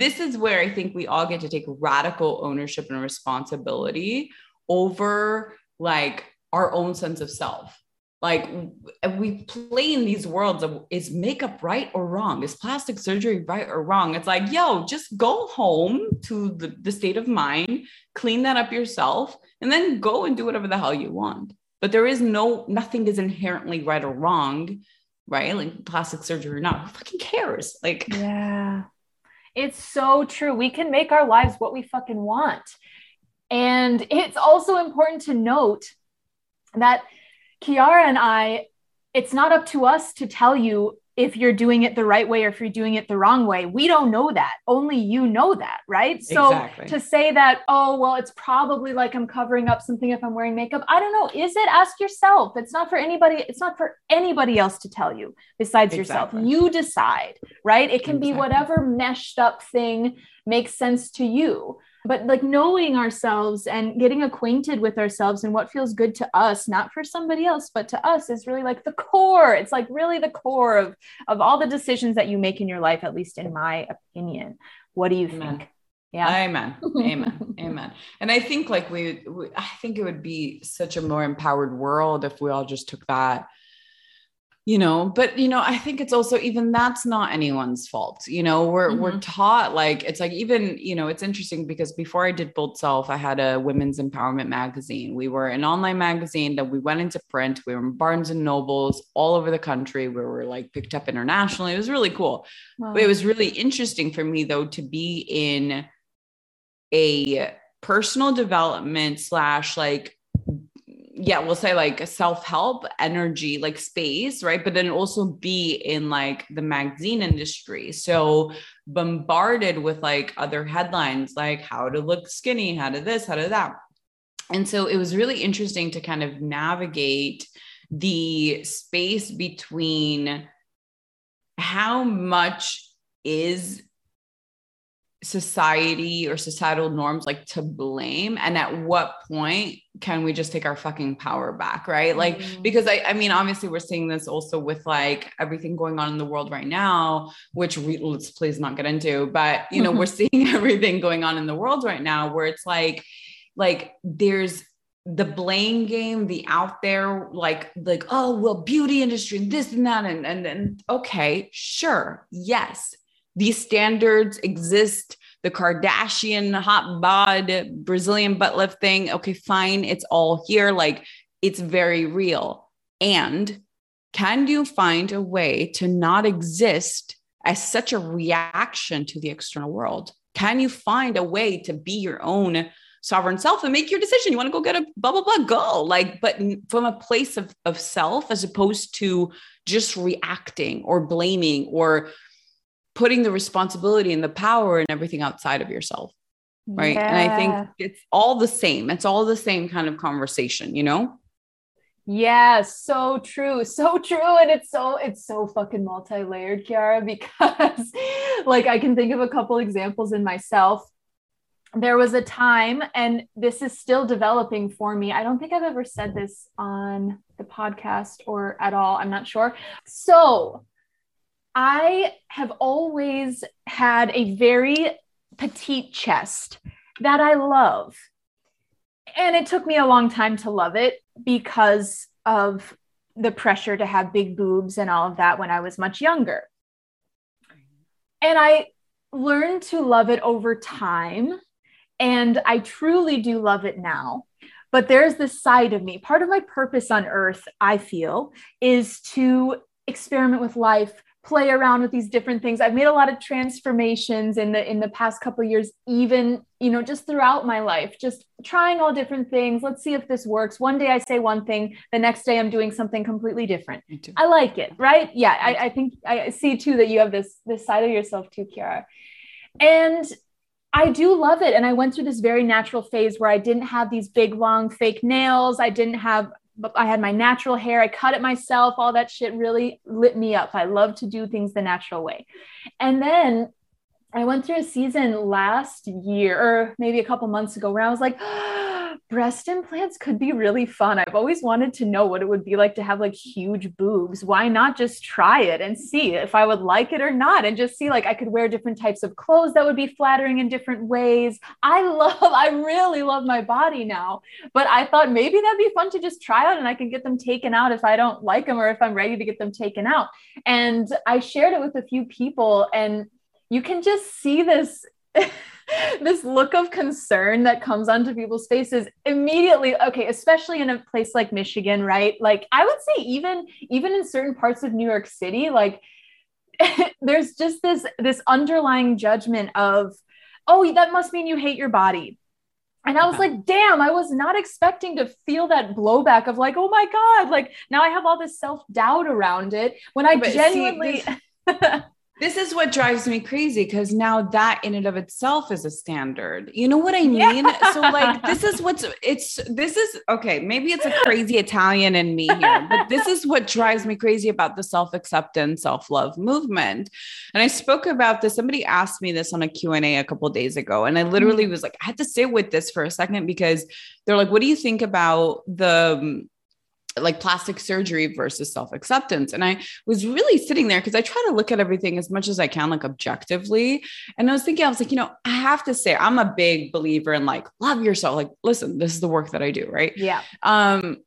this is where I think we all get to take radical ownership and responsibility over like our own sense of self. Like we play in these worlds of is makeup right or wrong? Is plastic surgery right or wrong? It's like, yo, just go home to the, the state of mind, clean that up yourself, and then go and do whatever the hell you want. But there is no, nothing is inherently right or wrong, right? Like plastic surgery or not. Who fucking cares? Like, yeah It's so true. We can make our lives what we fucking want. And it's also important to note that Kiara and I, it's not up to us to tell you if you're doing it the right way or if you're doing it the wrong way. We don't know that. Only you know that, right? So exactly. to say that, oh, well, it's probably like I'm covering up something if I'm wearing makeup. I don't know. Is it? Ask yourself. It's not for anybody, it's not for anybody else to tell you besides exactly. yourself. You decide, right? It can exactly. be whatever meshed up thing makes sense to you but like knowing ourselves and getting acquainted with ourselves and what feels good to us not for somebody else but to us is really like the core. It's like really the core of of all the decisions that you make in your life at least in my opinion. What do you Amen. think? Yeah. Amen. Amen. Amen. And i think like we, we i think it would be such a more empowered world if we all just took that you know but you know i think it's also even that's not anyone's fault you know we're mm-hmm. we're taught like it's like even you know it's interesting because before i did bold self i had a women's empowerment magazine. We were an online magazine that we went into print. We were in barnes and nobles all over the country. We were like picked up internationally. It was really cool. Wow. but it was really interesting for me though to be in a personal development slash like yeah, we'll say like self-help energy, like space, right? But then also be in like the magazine industry. So bombarded with like other headlines, like how to look skinny, how to this, how to that. And so it was really interesting to kind of navigate the space between how much is society or societal norms like to blame and at what point can we just take our fucking power back right like mm-hmm. because I, I mean obviously we're seeing this also with like everything going on in the world right now which we, let's please not get into but you know we're seeing everything going on in the world right now where it's like like there's the blame game, the out there, like, like, oh, well, beauty industry, and this and that. And, and then, okay, sure. Yes these standards exist the Kardashian hot bod Brazilian butt lift thing. Okay, fine. It's all here. Like it's very real. And can you find a way to not exist as such a reaction to the external world? Can you find a way to be your own sovereign self and make your decision? You want to go get a blah, blah, blah, go. Like, but from a place of, of self as opposed to just reacting or blaming or putting the responsibility and the power and everything outside of yourself. Right. Yeah. And I think it's all the same. It's all the same kind of conversation, you know? Yeah, so true. So true. And it's so, it's so fucking multi-layered, Kiara, because like I can think of a couple examples in myself. There was a time, and this is still developing for me. I don't think I've ever said this on the podcast or at all. I'm not sure. So I have always had a very petite chest that I love. And it took me a long time to love it because of the pressure to have big boobs and all of that when I was much younger. And I learned to love it over time. And I truly do love it now. But there's this side of me. Part of my purpose on earth, I feel, is to experiment with life, play around with these different things. I've made a lot of transformations in the in the past couple years even you know just throughout my life just trying all different things. Let's see if this works. One day i say one thing the next day i'm doing something completely different. I like it right? Yeah I, I think i see too that you have this this side of yourself too kiara. And I do love it. And I went through this very natural phase where I didn't have these big, long fake nails. I didn't have I had my natural hair. I cut it myself. All that shit really lit me up. I love to do things the natural way. And then I went through a season last year or maybe a couple months ago where I was like, breast implants could be really fun. I've always wanted to know what it would be like to have like huge boobs. Why not just try it and see if I would like it or not and just see like I could wear different types of clothes that would be flattering in different ways. I love, I really love my body now, but I thought maybe that'd be fun to just try out and I can get them taken out if I don't like them or if I'm ready to get them taken out. And I shared it with a few people and you can just see this this look of concern that comes onto people's faces immediately okay especially in a place like michigan right like i would say even even in certain parts of new york city like there's just this this underlying judgment of oh that must mean you hate your body and I was uh-huh. like, damn, I was not expecting to feel that blowback of like, oh my God, like now I have all this self doubt around it when I but genuinely. See, this, this is what drives me crazy because now that in and of itself is a standard. You know what I mean? Yeah. So like this is what's it's this is okay, maybe it's a crazy Italian in me here, but this is what drives me crazy about the self-acceptance, self-love movement. And I spoke about this somebody asked me this on a Q&A a couple days ago and I literally mm-hmm. was like I had to sit with this for a second because they're like what do you think about the like plastic surgery versus self acceptance. And I was really sitting there because I try to look at everything as much as I can, like objectively. And I was thinking, I was like, you know, I have to say, I'm a big believer in like, love yourself. Like, listen, this is the work that I do. Right. Yeah. Um,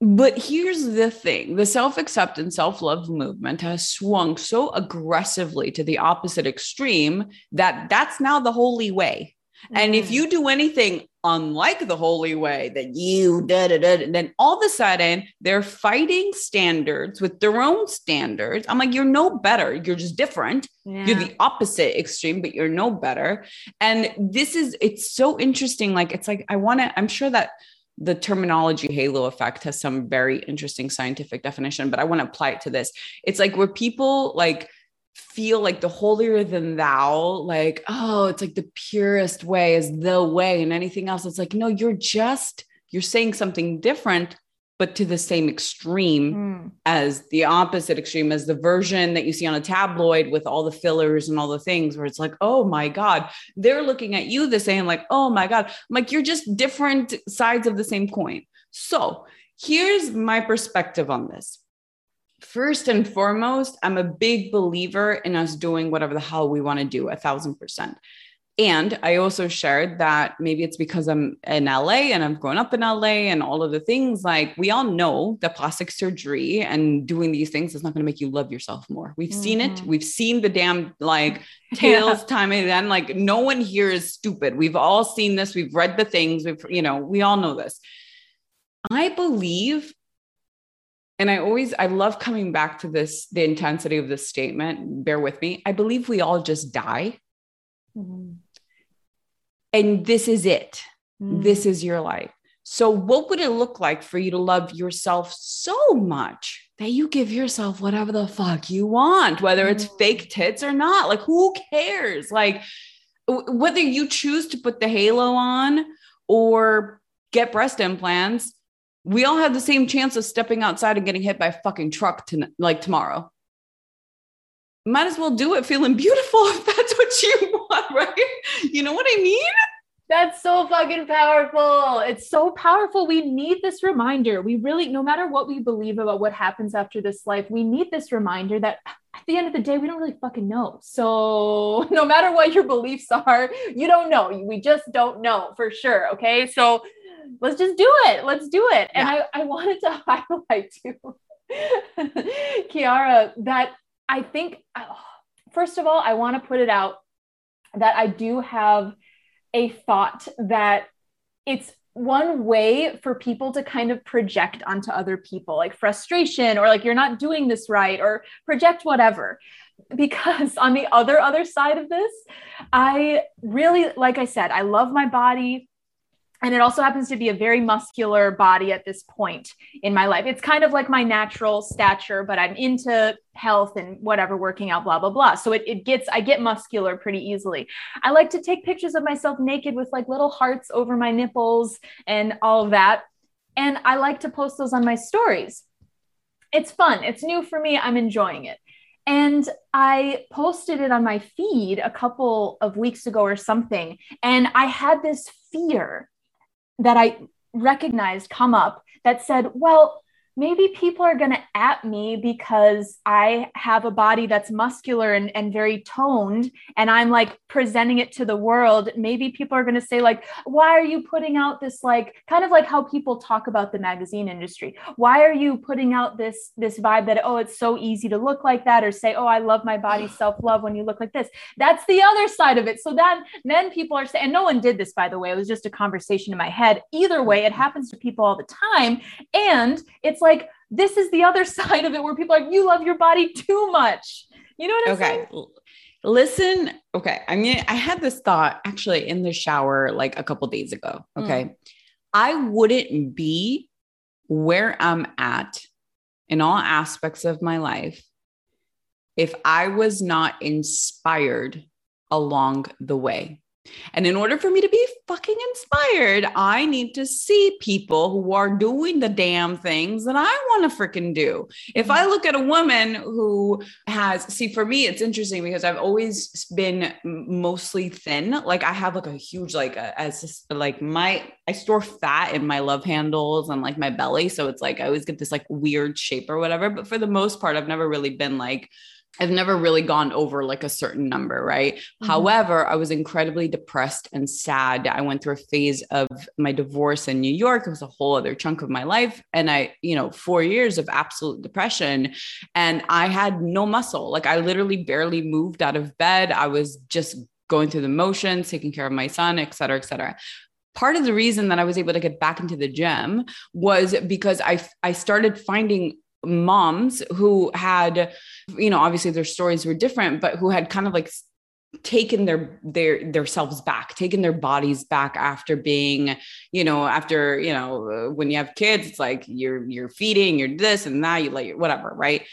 but here's the thing the self acceptance, self love movement has swung so aggressively to the opposite extreme that that's now the holy way. And if mm. you do anything unlike the holy way that you da da da, then all of a sudden they're fighting standards with their own standards. I'm like, you're no better. You're just different. Yeah. You're the opposite extreme, but you're no better. And this is, it's so interesting. Like, it's like, I want to, I'm sure that the terminology halo effect has some very interesting scientific definition, but I want to apply it to this. It's like where people like, feel like the holier than thou, like, oh, it's like the purest way is the way, and anything else. It's like, no, you're just, you're saying something different, but to the same extreme mm. as the opposite extreme, as the version that you see on a tabloid with all the fillers and all the things where it's like, oh my God, they're looking at you the same, like, oh my God. I'm like, you're just different sides of the same coin. So here's my perspective on this first and foremost, I'm a big believer in us doing whatever the hell we want to do, a thousand percent. And I also shared that maybe it's because I'm in LA and I've grown up in LA and all of the things like we all know that plastic surgery and doing these things is not going to make you love yourself more. We've mm-hmm. seen it. Mm-hmm. We've seen the damn like tales yeah. time and then like no one here is stupid. We've all seen this. We've read the things. We've, you know, we all know this. I believe and I always, I love coming back to this, the intensity of this statement. Bear with me. I believe we all just die. Mm-hmm. And this is it. Mm-hmm. This is your life. So, what would it look like for you to love yourself so much that you give yourself whatever the fuck you want, whether it's fake tits or not? Like, who cares? Like, whether you choose to put the halo on or get breast implants, we all have the same chance of stepping outside and getting hit by a fucking truck to like tomorrow. Might as well do it feeling beautiful if that's what you want, right? You know what I mean? That's so fucking powerful. It's so powerful. We need this reminder. We really, no matter what we believe about what happens after this life, we need this reminder that at the end of the day, we don't really fucking know. So, no matter what your beliefs are, you don't know. We just don't know for sure. Okay. So, let's just do it. Let's do it. And I, I wanted to highlight too, Kiara, that I think, uh, first of all, I want to put it out that I do have a thought that it's one way for people to kind of project onto other people, like frustration or like you're not doing this right or project whatever. Because on the other other side of this, I really like I said, I love my body and it also happens to be a very muscular body at this point in my life. It's kind of like my natural stature, but I'm into health and whatever, working out, blah, blah, blah. So it, it gets, I get muscular pretty easily. I like to take pictures of myself naked with like little hearts over my nipples and all of that. And I like to post those on my stories. It's fun, it's new for me. I'm enjoying it. And I posted it on my feed a couple of weeks ago or something. And I had this fear that I recognized come up that said, well, maybe people are going to at me because I have a body that's muscular and, and very toned and I'm like presenting it to the world. Maybe people are going to say, like, why are you putting out this, like, kind of like how people talk about the magazine industry? Why are you putting out this, this vibe that, oh, it's so easy to look like that or say, oh, I love my body, self love when you look like this? That's the other side of it. So then, then people are saying, and no one did this, by the way, it was just a conversation in my head. Either way, it happens to people all the time. And it's like, this is the other side of it where people are like, you love your body too much. You know what I'm saying? okay. saying? Listen, okay. I mean, I had this thought actually in the shower like a couple days ago. Okay. Mm. I wouldn't be where I'm at in all aspects of my life if I was not inspired along the way. And in order for me to be fucking inspired, I need to see people who are doing the damn things that I want to freaking do. If I mm-hmm. look at a woman who has, see, for me, it's interesting because I've always been mostly thin. Like I have like a huge, like, a, as like my, I store fat in my love handles and like my belly. So it's like I always get this like weird shape or whatever. But for the most part, I've never really been like, I've never really gone over like a certain number, right? Mm-hmm. However, I was incredibly depressed and sad. I went through a phase of my divorce in New York. It was a whole other chunk of my life. And I, you know, four years of absolute depression. And I had no muscle. Like I literally barely moved out of bed. I was just going through the motions, taking care of my son, et cetera, et cetera part of the reason that I was able to get back into the gym was because I I started finding moms who had you know obviously their stories were different but who had kind of like taken their their their selves back taken their bodies back after being you know after you know uh, when you have kids it's like you're you're feeding you're this and that you like whatever right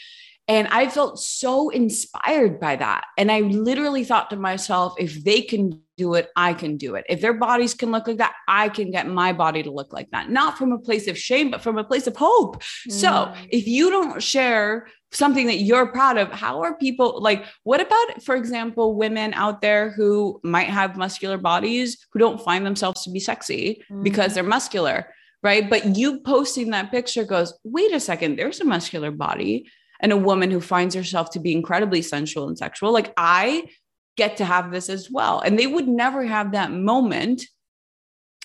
and I felt so inspired by that. And I literally thought to myself, if they can do it, I can do it. If their bodies can look like that, I can get my body to look like that. Not from a place of shame, but from a place of hope. Mm. So if you don't share something that you're proud of, how are people like, what about, for example, women out there who might have muscular bodies who don't find themselves to be sexy mm. because they're muscular? Right. But you posting that picture goes, wait a second, there's a muscular body and a woman who finds herself to be incredibly sensual and sexual. Like I get to have this as well. And they would never have that moment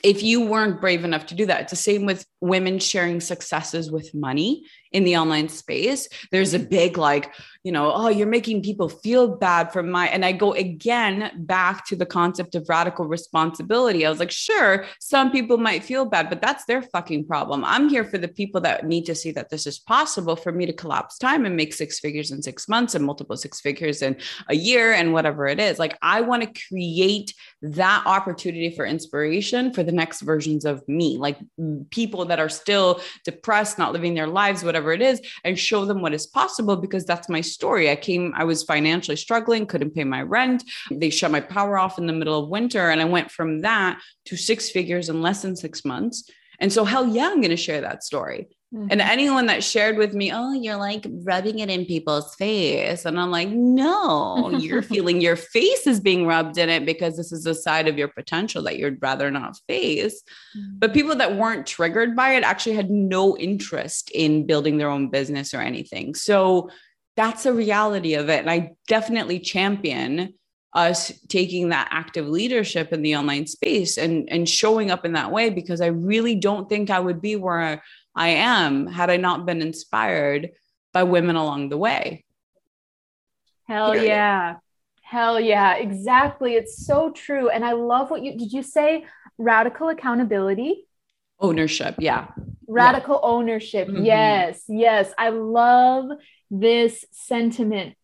if you weren't brave enough to do that. It's the same with women sharing successes with money in the online space. There's a big, like, you know, oh, you're making people feel bad for my, and I go again back to the concept of radical responsibility. I was like, sure, some people might feel bad, but that's their fucking problem. I'm here for the people that need to see that this is possible for me to collapse time and make six figures in six months and multiple six figures in a year and whatever it is. Like, I want to create that opportunity for inspiration for the next versions of me, like people that are still depressed, not living their lives, whatever it is, and show them what is possible because that's my story. I came, I was financially struggling, couldn't pay my rent. They shut my power off in the middle of winter. And I went from that to six figures in less than six months. And so, hell yeah, I'm going to share that story. Mm-hmm. And anyone that shared with me, oh, you're like rubbing it in people's face. And I'm like, no, you're feeling your face is being rubbed in it because this is a side of your potential that you'd rather not face. Mm-hmm. But people that weren't triggered by it actually had no interest in building their own business or anything. So that's a reality of it. And I definitely champion us taking that active leadership in the online space and, and showing up in that way because I really don't think I would be where I am had I not been inspired by women along the way. Hell Period. yeah. Hell yeah. Exactly. It's so true. And I love what you did you say radical accountability? Ownership. Yeah. Radical yeah. ownership. Mm-hmm. Yes. Yes. I love this sentiment.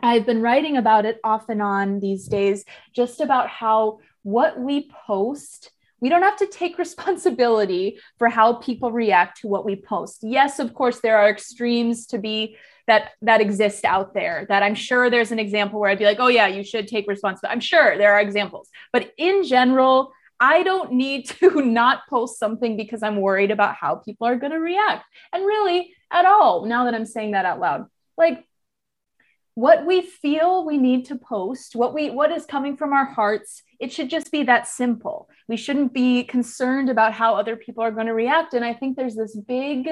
I've been writing about it off and on these days, just about how what we post we don't have to take responsibility for how people react to what we post. Yes, of course, there are extremes to be that that exist out there that I'm sure there's an example where I'd be like, oh yeah, you should take responsibility. I'm sure there are examples, but in general, I don't need to not post something because I'm worried about how people are going to react. And really, at all, now that I'm saying that out loud, like what we feel we need to post, what we what is coming from our hearts, it should just be that simple. We shouldn't be concerned about how other people are going to react. And I think there's this big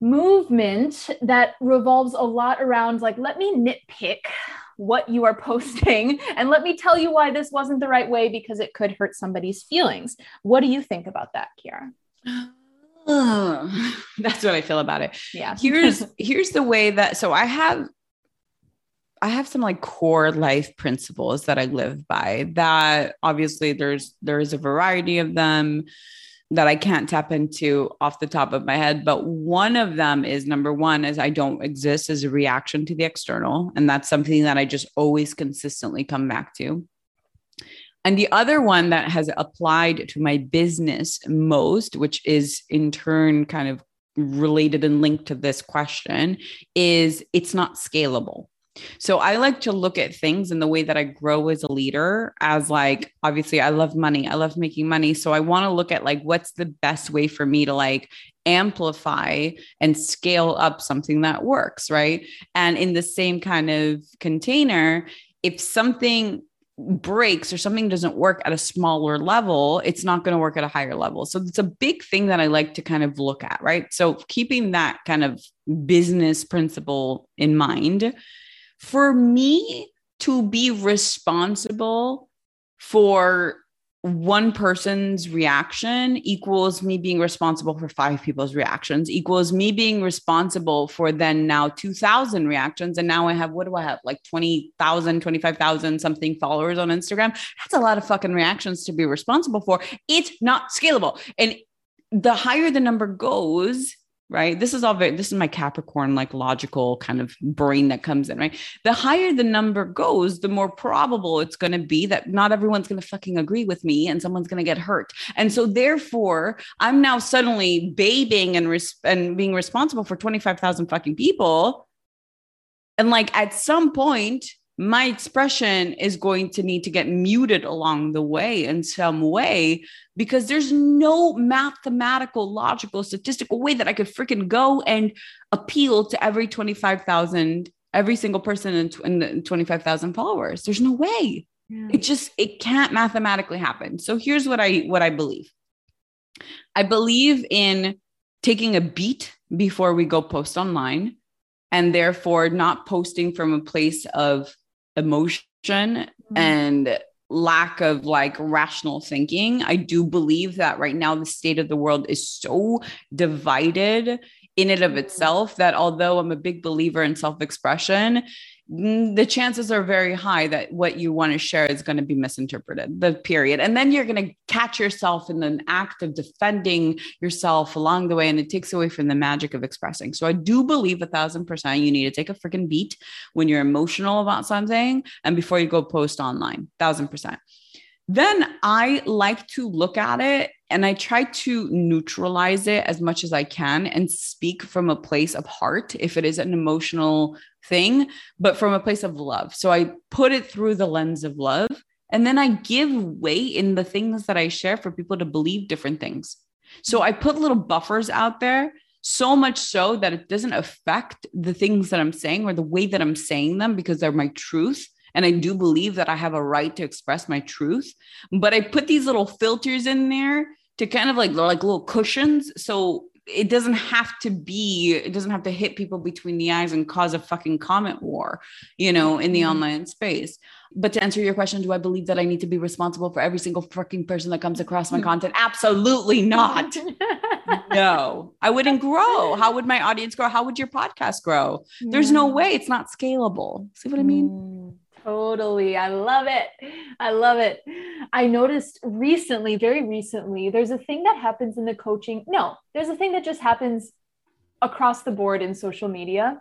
movement that revolves a lot around like let me nitpick what you are posting and let me tell you why this wasn't the right way because it could hurt somebody's feelings. What do you think about that, Kiara? Oh, that's what I feel about it. Yeah. here's here's the way that so I have I have some like core life principles that I live by that obviously there's there's a variety of them that I can't tap into off the top of my head. But one of them is number one is I don't exist as a reaction to the external. And that's something that I just always consistently come back to. And the other one that has applied to my business most, which is in turn kind of related and linked to this question, is it's not scalable. So I like to look at things in the way that I grow as a leader as like obviously I love money. I love making money. So I want to look at like what's the best way for me to like amplify and scale up something that works, right? And in the same kind of container, if something breaks or something doesn't work at a smaller level, it's not going to work at a higher level. So it's a big thing that I like to kind of look at, right? So keeping that kind of business principle in mind for me to be responsible for one person's reaction equals me being responsible for five people's reactions equals me being responsible for then now 2000 reactions. And now i have what do i have? Like 20000 25000 something followers on instagram. That's a lot of fucking reactions to be responsible for. It's not scalable. And the higher the number goes right? This is all very, this is my Capricorn, like logical kind of brain that comes in, right? The higher the number goes, the more probable it's going to be that not everyone's going to fucking agree with me and someone's going to get hurt. And so therefore, I'm now suddenly babying and, res- and being responsible for 25,000 fucking people. And like at some point, my expression is going to need to get muted along the way in some way because there's no mathematical, logical, statistical way that I could freaking go and appeal to every 25,000, every single person in, in 25,000 followers. There's no way. Yeah. It just, it can't mathematically happen. So here's what I, what I believe. I believe in taking a beat before we go post online and therefore not posting from a place of emotion mm-hmm. and lack of like rational thinking. I do believe that right now the state of the world is so divided in and of mm-hmm. itself that although I'm a big believer in self expression, the chances are very high that what you want to share is going to be misinterpreted, the period. And then you're going to catch yourself in an act of defending yourself along the way, and it takes away from the magic of expressing. So I do believe a thousand percent you need to take a freaking beat when you're emotional about something and before you go post online, thousand percent. Then I like to look at it and I try to neutralize it as much as I can and speak from a place of heart if it is an emotional thing, but from a place of love. So I put it through the lens of love. And then I give weight in the things that I share for people to believe different things. So I put little buffers out there, so much so that it doesn't affect the things that I'm saying or the way that I'm saying them because they're my truth. And I do believe that I have a right to express my truth. But I put these little filters in there to kind of like, they're like little cushions. So it doesn't have to be it doesn't have to hit people between the eyes and cause a fucking comment war you know in the mm-hmm. online space. But to answer your question do i believe that i need to be responsible for every single fucking person that comes across my mm. content? Absolutely not. No. I wouldn't grow. How would my audience grow? How would your podcast grow? There's no way. It's not scalable. See what i mean? Mm. Totally. I love it. I love it. I noticed recently, very recently, there's a thing that happens in the coaching. No, there's a thing that just happens across the board in social media,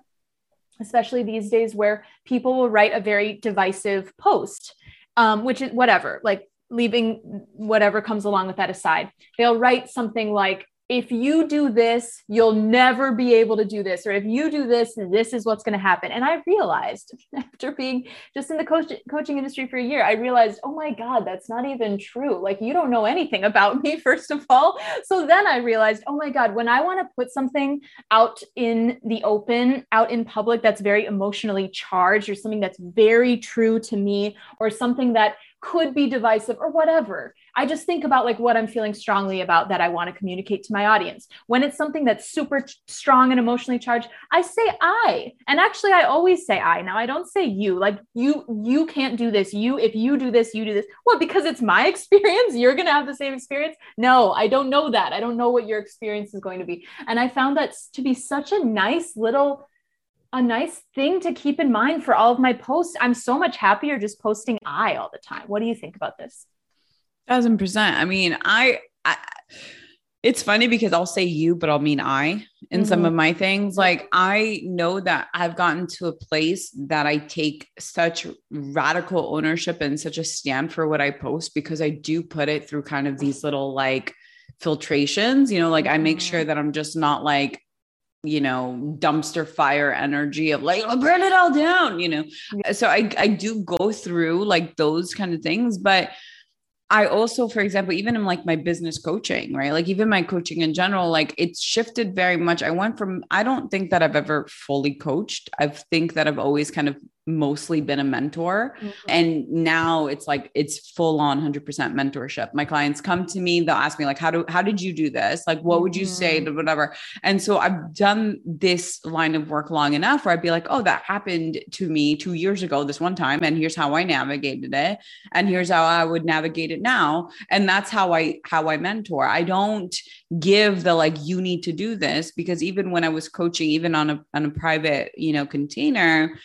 especially these days where people will write a very divisive post, um, which is whatever, like leaving whatever comes along with that aside. They'll write something like, if you do this, you'll never be able to do this. Or if you do this, this is what's going to happen. And I realized after being just in the coach, coaching industry for a year, I realized, oh my God, that's not even true. Like, you don't know anything about me, first of all. So then I realized, oh my God, when I want to put something out in the open, out in public that's very emotionally charged, or something that's very true to me, or something that could be divisive or whatever. I just think about like what I'm feeling strongly about that I want to communicate to my audience. When it's something that's super strong and emotionally charged, I say I. And actually I always say I. Now I don't say you. Like you you can't do this. You if you do this, you do this. Well, because it's my experience, you're going to have the same experience? No, I don't know that. I don't know what your experience is going to be. And I found that to be such a nice little a nice thing to keep in mind for all of my posts. I'm so much happier just posting I all the time. What do you think about this? Thousand percent. I mean, I, I it's funny because I'll say you, but I'll mean I in mm-hmm. some of my things. Like I know that I've gotten to a place that I take such radical ownership and such a stand for what I post because I do put it through kind of these little like filtrations, you know, like I make sure mm-hmm. that I'm just not like, you know, dumpster fire energy of like, I'll burn it all down, you know. So I I do go through like those kind of things, but I also, for example, even in like my business coaching, right? Like even my coaching in general, like it's shifted very much. I went from, I don't think that I've ever fully coached. I think that I've always kind of mostly been a mentor. Mm-hmm. And now it's like it's full on 100% mentorship. My clients come to me, they'll ask me like how do how did you do this? Like what would you mm-hmm. say to whatever. And so I've done this line of work long enough where I'd be like, "Oh, that happened to me 2 years ago this one time and here's how I navigated it and here's how I would navigate it now." And that's how I how I mentor. I don't give the like you need to do this because even when I was coaching even on a on a private, you know, container,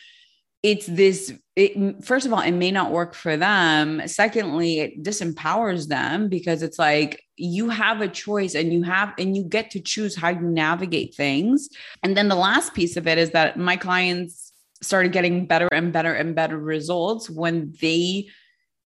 it's this it, first of all it may not work for them. Secondly it disempowers them because it's like you have a choice and you have and you get to choose how you navigate things. And then the last piece of it is that my clients started getting better and better and better results when they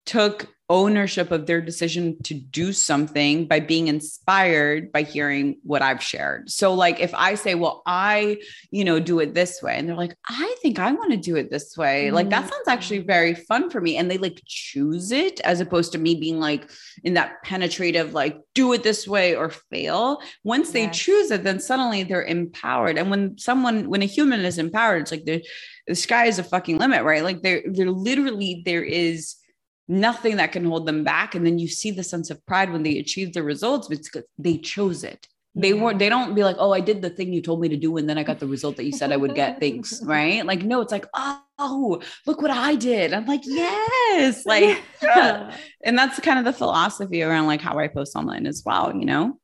took ownership of their decision to do something by being inspired by hearing what I've shared. So like if I say, well, I, you know, do it this way and they're like, I think I want to do it this way. Mm-hmm. Like that sounds actually mm-hmm. very fun for me and they like choose it as opposed to me being like in that penetrative like do it this way or fail. Once they choose it then suddenly they're empowered. And when someone when a human is empowered it's like the the sky is a fucking limit, right? Like there there literally there is nothing that can hold them back. And then you see the sense of pride when they achieve the results because they chose it. They weren't they don't be like oh i did the thing you told me to do and then i got the result that you said i would get thanks right? Like no it's like oh look what i did. I'm like yes. Like yeah. and that's kind of the philosophy around like how i post online as well you know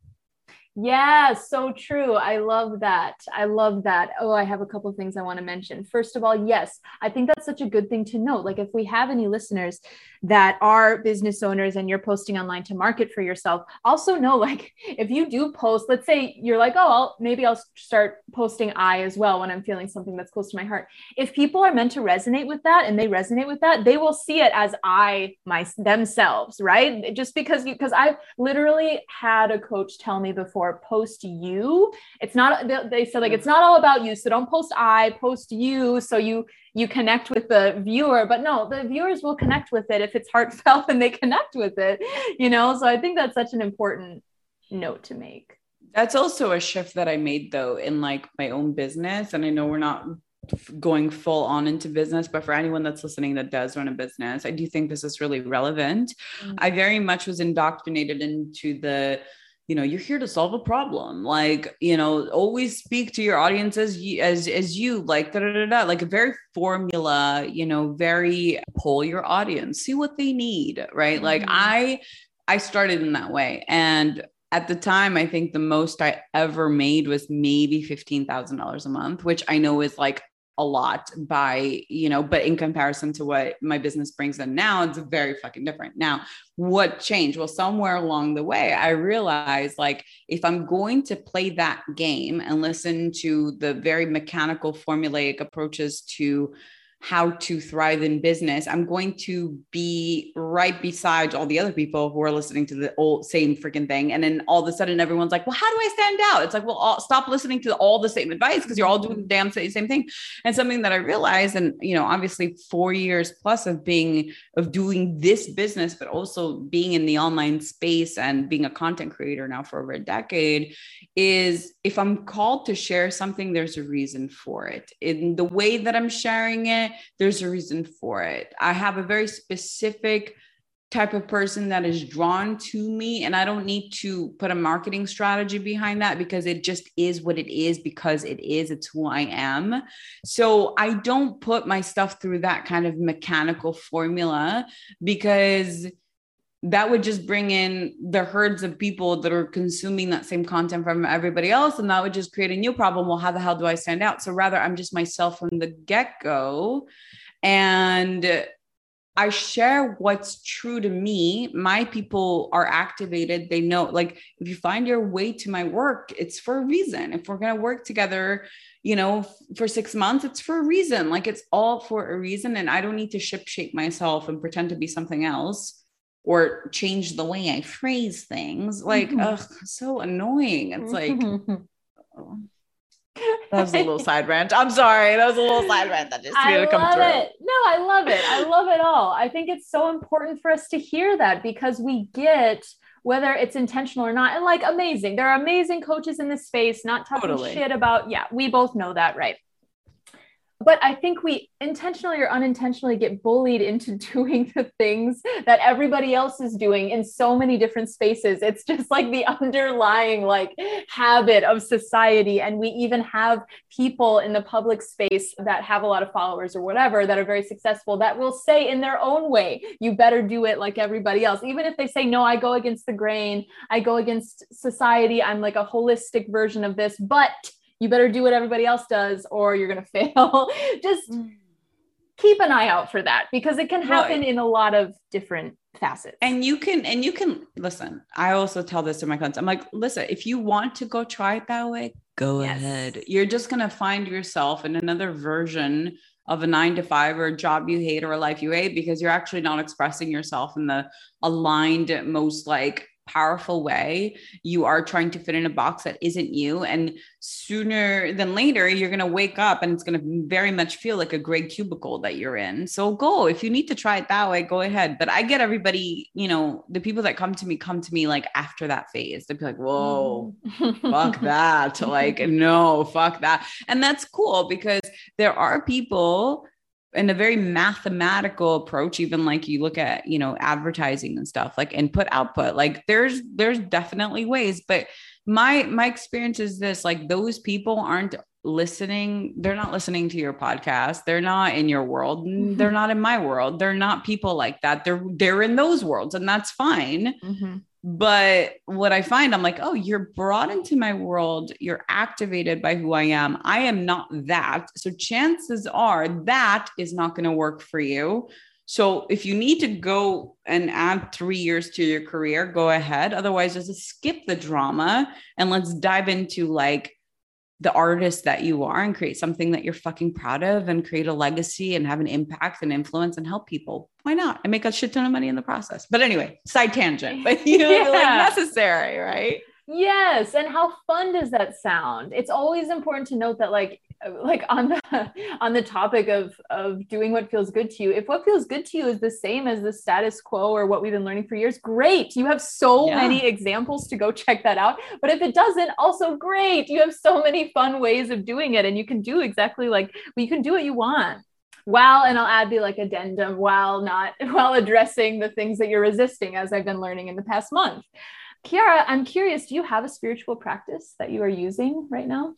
yeah, so true. I love that. I love that. Oh, I have a couple things I want to mention. First of all, yes, I think that's such a good thing to note. Like, if we have any listeners that are business owners and you're posting online to market for yourself, also know like if you do post, let's say you're like, oh, I'll, maybe I'll start posting I as well when I'm feeling something that's close to my heart. If people are meant to resonate with that and they resonate with that, they will see it as I my themselves, right? Just because you because I've literally had a coach tell me before, post you. It's not they said like it's not all about you, so don't post I, post you, so you you connect with the viewer. But no the viewers will connect with it if it's heartfelt and they connect with it you know? So i think that's such an important note to make. That's also a shift that i made though in like my own business and i know we're not going full on into business but for anyone that's listening that does run a business i do think this is really relevant. Mm-hmm. i very much was indoctrinated into the you know you're here to solve a problem. Like you know always speak to your audience as you as as you like da, da, da, da, like a very formula you know very pull your audience see what they need right? Mm-hmm. like i i started in that way. And at the time i think the most i ever made was maybe $15000 a month which i know is like a lot by, you know, but in comparison to what my business brings in now, it's very fucking different. Now, what changed? Well, somewhere along the way, I realized like if I'm going to play that game and listen to the very mechanical, formulaic approaches to how to thrive in business, I'm going to be right beside all the other people who are listening to the old same freaking thing. And then all of a sudden, everyone's like, well, how do I stand out? It's like, well, all, stop listening to all the same advice because you're all doing the damn same thing. And something that I realized, and, you know, obviously four years plus of being, of doing this business, but also being in the online space and being a content creator now for over a decade is if I'm called to share something, there's a reason for it. In the way that I'm sharing it, there's a reason for it. I have a very specific type of person that is drawn to me and I don't need to put a marketing strategy behind that because it just is what it is because it is it's who I am. So I don't put my stuff through that kind of mechanical formula because that would just bring in the herds of people that are consuming that same content from everybody else and that would just create a new problem well how the hell do i stand out so rather i'm just myself from the get-go and I share what's true to me. My people are activated. They know, like, if you find your way to my work, it's for a reason. If we're going to work together, you know, for six months, it's for a reason. Like, it's all for a reason. And I don't need to ship shape myself and pretend to be something else or change the way I phrase things. Like, mm-hmm. ugh, so annoying. It's like, oh. That was a little side rant. I'm sorry. That was a little side rant that just I come love through. it. No, I love it. I love it all. I think it's so important for us to hear that because we get whether it's intentional or not. And like amazing. There are amazing coaches in this space, not talking totally. shit about, yeah, we both know that, right? But I think we intentionally or unintentionally get bullied into doing the things that everybody else is doing in so many different spaces. It's just like the underlying like habit of society. And we even have people in the public space that have a lot of followers or whatever that are very successful that will say in their own way, you better do it like everybody else. Even if they say, no, I go against the grain, I go against society, I'm like a holistic version of this, but you better do what everybody else does or you're going to fail. Just mm. keep an eye out for that because it can happen right. in a lot of different facets. And you can, and you can listen. I also tell this to my clients. I'm like, listen, if you want to go try it that way, go yes. ahead. You're just going to find yourself in another version of a nine to five or a job you hate or a life you hate because you're actually not expressing yourself in the aligned, most like powerful way, you are trying to fit in a box that isn't you. And sooner than later, you're going to wake up and it's going to very much feel like a gray cubicle that you're in. So go. If you need to try it that way, go ahead. But I get everybody, you know, the people that come to me come to me like after that phase. They'd be like, whoa, mm. fuck that. Like, no, fuck that. And that's cool because there are people in a very mathematical approach even like you look at you know advertising and stuff like input output like there's there's definitely ways but my my experience is this like those people aren't listening they're not listening to your podcast they're not in your world mm-hmm. they're not in my world they're not people like that they're they're in those worlds and that's fine mm-hmm. But what I find, I'm like, oh, you're brought into my world. You're activated by who I am. I am not that. So chances are that is not going to work for you. So if you need to go and add three years to your career, go ahead. Otherwise, just skip the drama and let's dive into like the artist that you are and create something that you're fucking proud of and create a legacy and have an impact and influence and help people. Why not? And make a shit ton of money in the process. But anyway, side tangent, but you know, yeah. like necessary, right? Yes. And how fun does that sound? It's always important to note that like like on the on the topic of of doing what feels good to you if what feels good to you is the same as the status quo or what we've been learning for years great. You have so yeah. many examples to go check that out. But if it doesn't also great. You have so many fun ways of doing it and you can do exactly like well, you can do what you want. While and i'll add the like addendum while not while addressing the things that you're resisting as i've been learning in the past month. Kiara i'm curious do you have a spiritual practice that you are using right now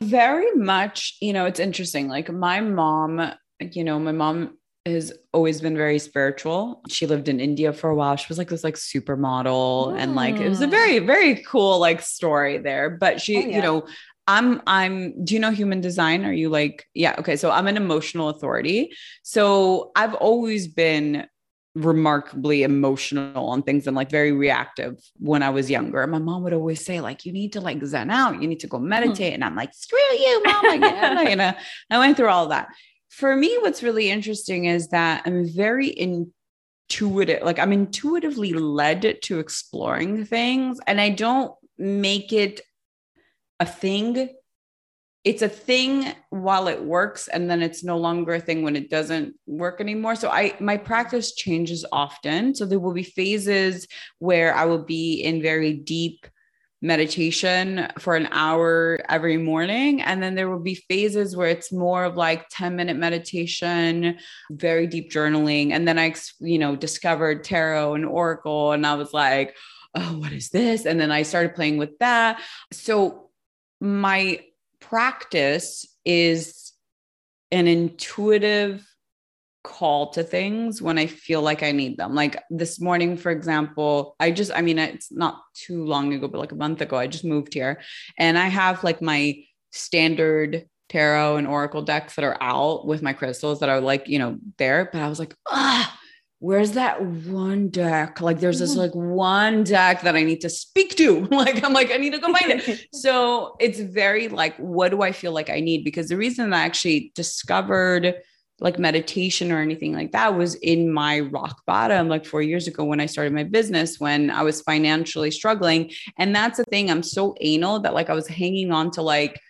very much, you know, it's interesting. Like my mom, you know, my mom has always been very spiritual. She lived in India for a while. She was like this like supermodel mm. and like it was a very very cool like story there. But she, oh, yeah. you know, I'm I'm do you know human design? Are you like yeah, okay. So I'm an emotional authority. So I've always been remarkably emotional on things and like very reactive when I was younger. My mom would always say, like, you need to like zen out, you need to go hmm. meditate. Mm-hmm. And I'm like, screw you, mom. Again. you know, I went through all that. For me, what's really interesting is that I'm very intuitive, like I'm intuitively led to exploring things and I don't make it a thing it's a thing while it works and then it's no longer a thing when it doesn't work anymore. So i my practice changes often. So there will be phases where i will be in very deep meditation for an hour every morning and then there will be phases where it's more of like 10 minute meditation very deep journaling and then i you know discovered tarot and oracle and i was like oh what is this? And then i started playing with that. So my practice is an intuitive call to things when I feel like I need them. Like this morning, for example, I just, I mean, it's not too long ago, but like a month ago, I just moved here and I have like my standard tarot and oracle decks that are out with my crystals that are like, you know, there. But I was like, ah, where's that one deck? Like there's this mm-hmm. like one deck that I need to speak to. Like I'm like, I need to go find it. so it's very like, what do I feel like I need? Because the reason I actually discovered like meditation or anything like that was in my rock bottom like four years ago when I started my business when I was financially struggling. And that's the thing, I'm so anal that like I was hanging on to like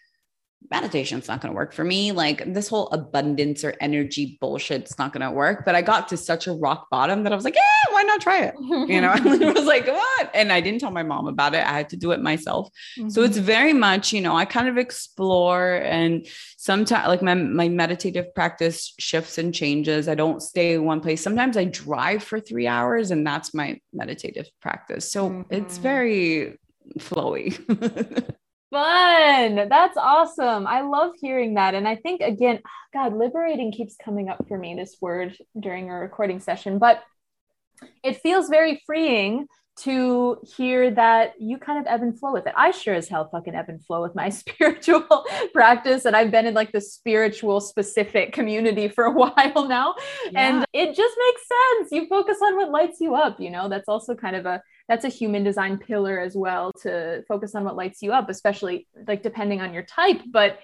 meditation's not going to work for me. Like this whole abundance or energy bullshit's not going to work. But I got to such a rock bottom that I was like, yeah, why not try it? You know, I was like, what? And I didn't tell my mom about it. I had to do it myself. Mm-hmm. So it's very much, you know, I kind of explore and sometimes like my, my meditative practice shifts and changes. I don't stay in one place. Sometimes I drive for three hours and that's my meditative practice. So mm-hmm. it's very flowy. Fun. That's awesome. I love hearing that. And I think, again, God, liberating keeps coming up for me, this word during a recording session, but it feels very freeing to hear that you kind of ebb and flow with it. I sure as hell fucking ebb and flow with my spiritual practice. And I've been in like the spiritual specific community for a while now. Yeah. And it just makes sense. You focus on what lights you up, you know, that's also kind of a that's a human design pillar as well to focus on what lights you up especially like depending on your type but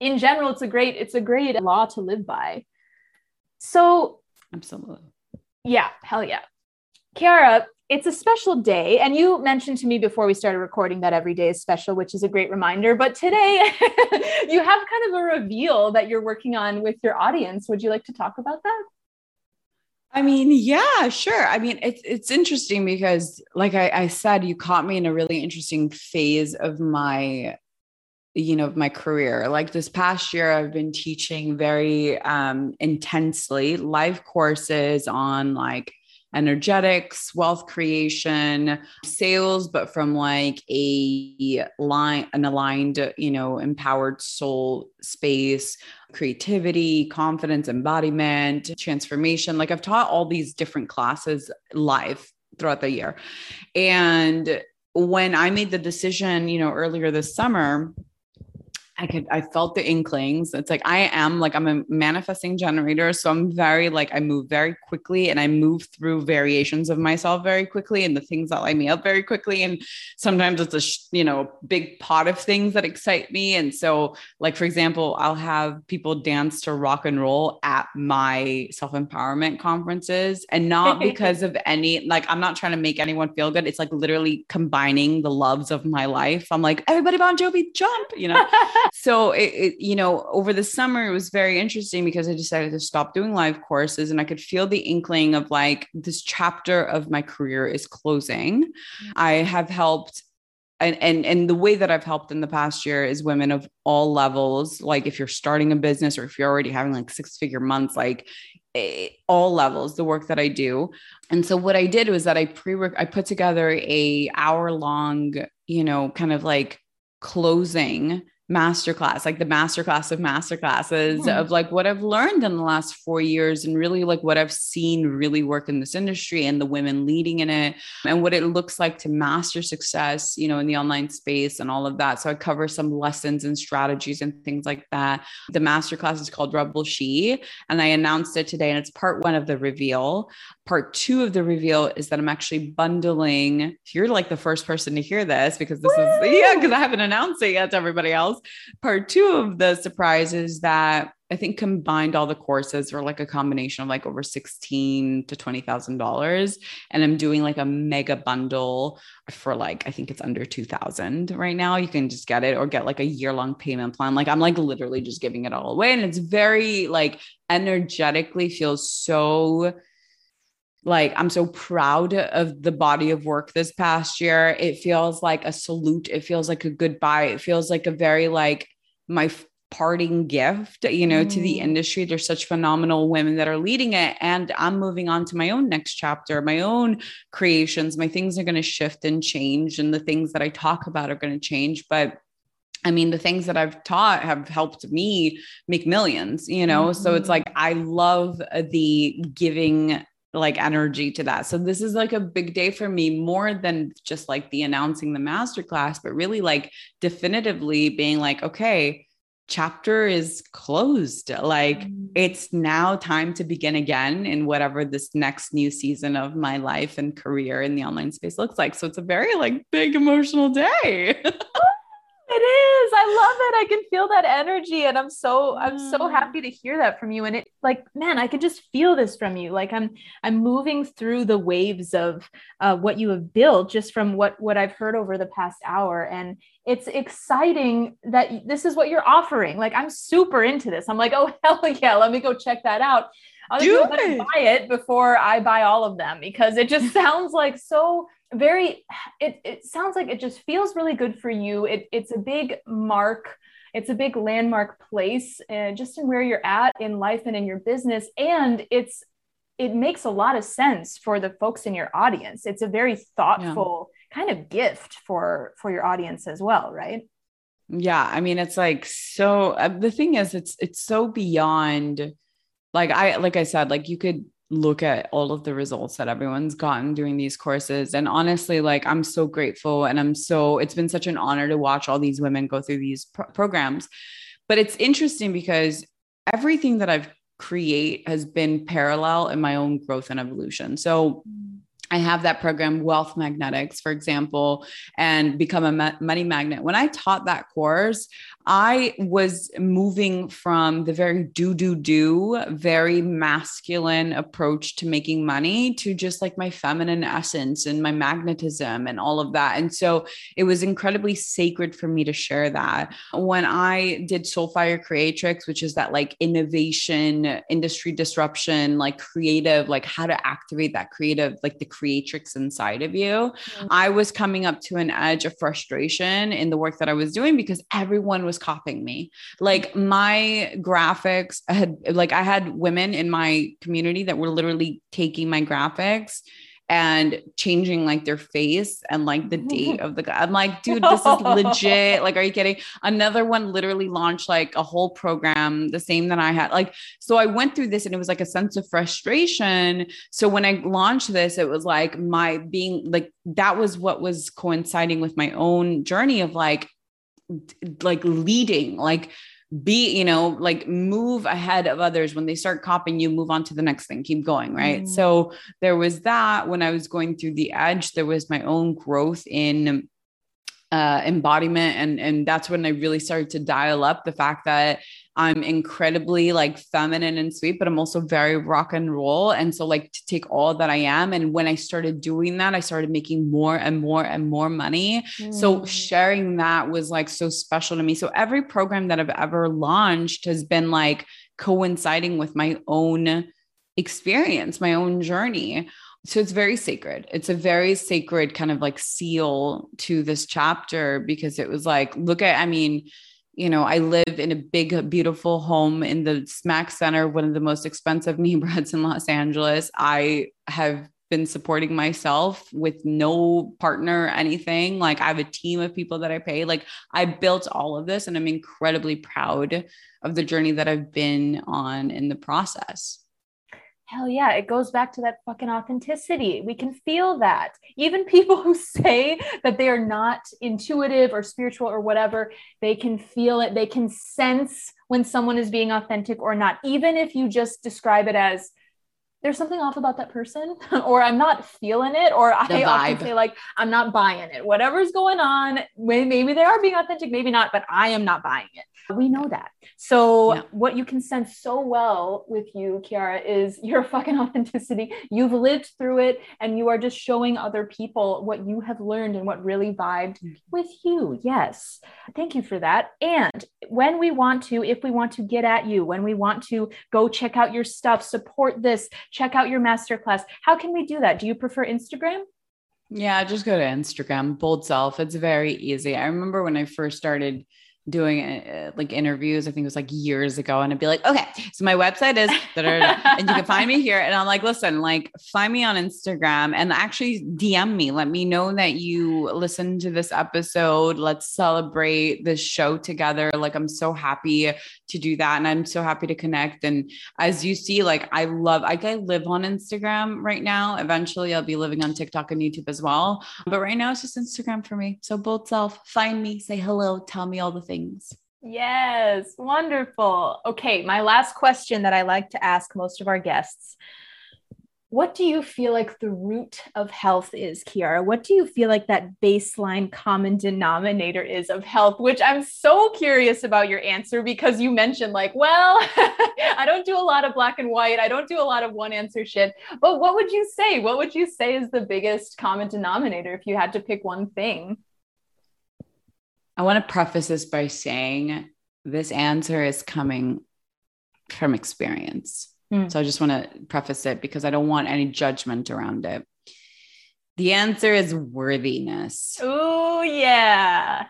in general it's a great it's a great law to live by so absolutely yeah hell yeah Kiara, it's a special day. And you mentioned to me before we started recording that every day is special, which is a great reminder. But today you have kind of a reveal that you're working on with your audience. Would you like to talk about that? I mean, yeah, sure. I mean, it's it's interesting because, like I, I said, you caught me in a really interesting phase of my you know of my career like this past year i've been teaching very um intensely live courses on like energetics, wealth creation, sales, but from like a line, an aligned, you know, empowered soul space, creativity, confidence, embodiment, transformation. Like I've taught all these different classes live throughout the year. And when I made the decision, you know, earlier this summer, I could, I felt the inklings. It's like I am like I'm a manifesting generator. So I'm very like I move very quickly and I move through variations of myself very quickly and the things that light me up very quickly. And sometimes it's a, you know, big pot of things that excite me. And so, like, for example, I'll have people dance to rock and roll at my self empowerment conferences and not because of any, like, I'm not trying to make anyone feel good. It's like literally combining the loves of my life. I'm like, everybody Bon Jovi, jump, you know? so it, it, you know over the summer it was very interesting because i decided to stop doing live courses and i could feel the inkling of like this chapter of my career is closing mm-hmm. i have helped and, and and the way that I've helped in the past year is women of all levels. Like if you're starting a business or if you're already having like six figure months, like eh, all levels, the work that I do. And so what I did was that I pre I put together a hour long, you know, kind of like closing masterclass, like the masterclass of masterclasses mm-hmm. of like what I've learned in the last four years and really like what I've seen really work in this industry and the women leading in it and what it looks like to master success, you know, in the online space and all of that. So I cover some lessons and strategies and things like that. The masterclass is called Rebel She, and I announced it today, and it's part one of the reveal. Part two of the reveal is that I'm actually bundling. You're like the first person to hear this because this Woo! is yeah, because I haven't announced it yet to everybody else. Part two of the surprise is that I think combined all the courses were like a combination of like over sixteen to twenty thousand dollars, and I'm doing like a mega bundle for like I think it's under two thousand right now. You can just get it or get like a year long payment plan. Like I'm like literally just giving it all away, and it's very like energetically feels so like I'm so proud of the body of work this past year. It feels like a salute. It feels like a goodbye. It feels like a very like my parting gift, you know, mm. to the mm. industry. There's such phenomenal women that are leading it. And I'm moving on to my own next chapter, my own creations. My things are going to shift and change. And the things that I talk about are going to change. But I mean, the things that I've taught have helped me make millions, you know? Mm-hmm. So it's mm-hmm. like, I love the giving like energy to that. So this is like a big day for me more than just like the announcing the masterclass, but really like definitively being like, okay, chapter is closed. Like mm. it's now time to begin again in whatever this next new season of my life and career in the online space looks like. So it's a very like big emotional day. It is. I love it. I can feel that energy and I'm so I'm so mm. happy to hear that from you and it like man, I could just feel this from you. Like I'm I'm moving through the waves of uh, what you have built just from what what I've heard over the past hour and it's exciting that this is what you're offering. Like I'm super into this. I'm like, "Oh hell yeah, let me go check that out." I'll Do it. buy it before I buy all of them because it just sounds like so very it, it sounds like it just feels really good for you it, it's a big mark it's a big landmark place uh, just in where you're at in life and in your business and it's it makes a lot of sense for the folks in your audience it's a very thoughtful yeah. kind of gift for for your audience as well right yeah i mean it's like so uh, the thing is it's it's so beyond like i like i said like you could look at all of the results that everyone's gotten doing these courses. And honestly, like I'm so grateful and I'm so, it's been such an honor to watch all these women go through these pro- programs. But it's interesting because everything that I've create has been parallel in my own growth and evolution. So I have that program, Wealth Magnetics, for example, and become a money magnet. When I taught that course, I was moving from the very do, do, do, very masculine approach to making money to just like my feminine essence and my magnetism and all of that. And so it was incredibly sacred for me to share that. When I did Soulfire Creatrix, which is that like innovation, industry disruption, like creative, like how to activate that creative, like the creatrix inside of you, mm-hmm. I was coming up to an edge of frustration in the work that I was doing because everyone was copying me. Like my graphics had like I had women in my community that were literally taking my graphics and changing like their face and like the date of the guy. I'm like, dude, this is legit. Like, are you kidding? Another one literally launched like a whole program, the same that I had. Like, so I went through this and it was like a sense of frustration. So when I launched this, it was like my being like, that was what was coinciding with my own journey of like, like leading, like be, you know, like move ahead of others. When they start copying you, move on to the next thing, keep going. Right. Mm. So there was that when I was going through the edge, there was my own growth in uh, embodiment and and that's when I really started to dial up the fact that I'm incredibly like feminine and sweet, but I'm also very rock and roll. And so, like, to take all that I am. And when I started doing that, I started making more and more and more money. Mm. So, sharing that was like so special to me. So, every program that I've ever launched has been like coinciding with my own experience, my own journey. So it's very sacred. It's a very sacred kind of like seal to this chapter because it was like, look at, I mean, you know, I live in a big, beautiful home in the smack center, one of the most expensive neighborhoods in Los Angeles. I have been supporting myself with no partner anything. Like I have a team of people that I pay. Like I built all of this and I'm incredibly proud of the journey that I've been on in the process hell yeah, it goes back to that fucking authenticity. We can feel that. Even people who say that they are not intuitive or spiritual or whatever, they can feel it. They can sense when someone is being authentic or not, even if you just describe it as there's something off about that person or i'm not feeling it or the i vibe. often say like i'm not buying it whatever's going on maybe they are being authentic maybe not but i am not buying it we know that. So yeah. what you can sense so well with you, Kiara, is your fucking authenticity. You've lived through it and you are just showing other people what you have learned and what really vibed mm-hmm. with you. Yes. Thank you for that. And when we want to, if we want to get at you, when we want to go check out your stuff, support this, check out your masterclass, how can we do that? Do you prefer Instagram? Yeah, just go to Instagram, bold self. It's very easy. I remember when I first started doing uh, like interviews. I think it was like years ago. And I'd be like, okay, so my website is, and you can find me here. And I'm like, listen, like find me on Instagram and actually DM me. Let me know that you listened to this episode. Let's celebrate this show together. Like, I'm so happy to do that. And I'm so happy to connect. And as you see, like, I love, like, I live on Instagram right now. Eventually, I'll be living on TikTok and YouTube as well. But right now, it's just Instagram for me. So, bold self, find me, say hello, tell me all the things things. Yes, wonderful. Okay, my last question that I like to ask most of our guests. What do you feel like the root of health is, Kiara? What do you feel like that baseline common denominator is of health? Which I'm so curious about your answer because you mentioned, like, well, I don't do a lot of black and white. I don't do a lot of one answer shit. But what would you say? What would you say is the biggest common denominator if you had to pick one thing? I want to preface this by saying this answer is coming from experience. Mm. So I just want to preface it because I don't want any judgment around it. The answer is worthiness. Oh, yeah.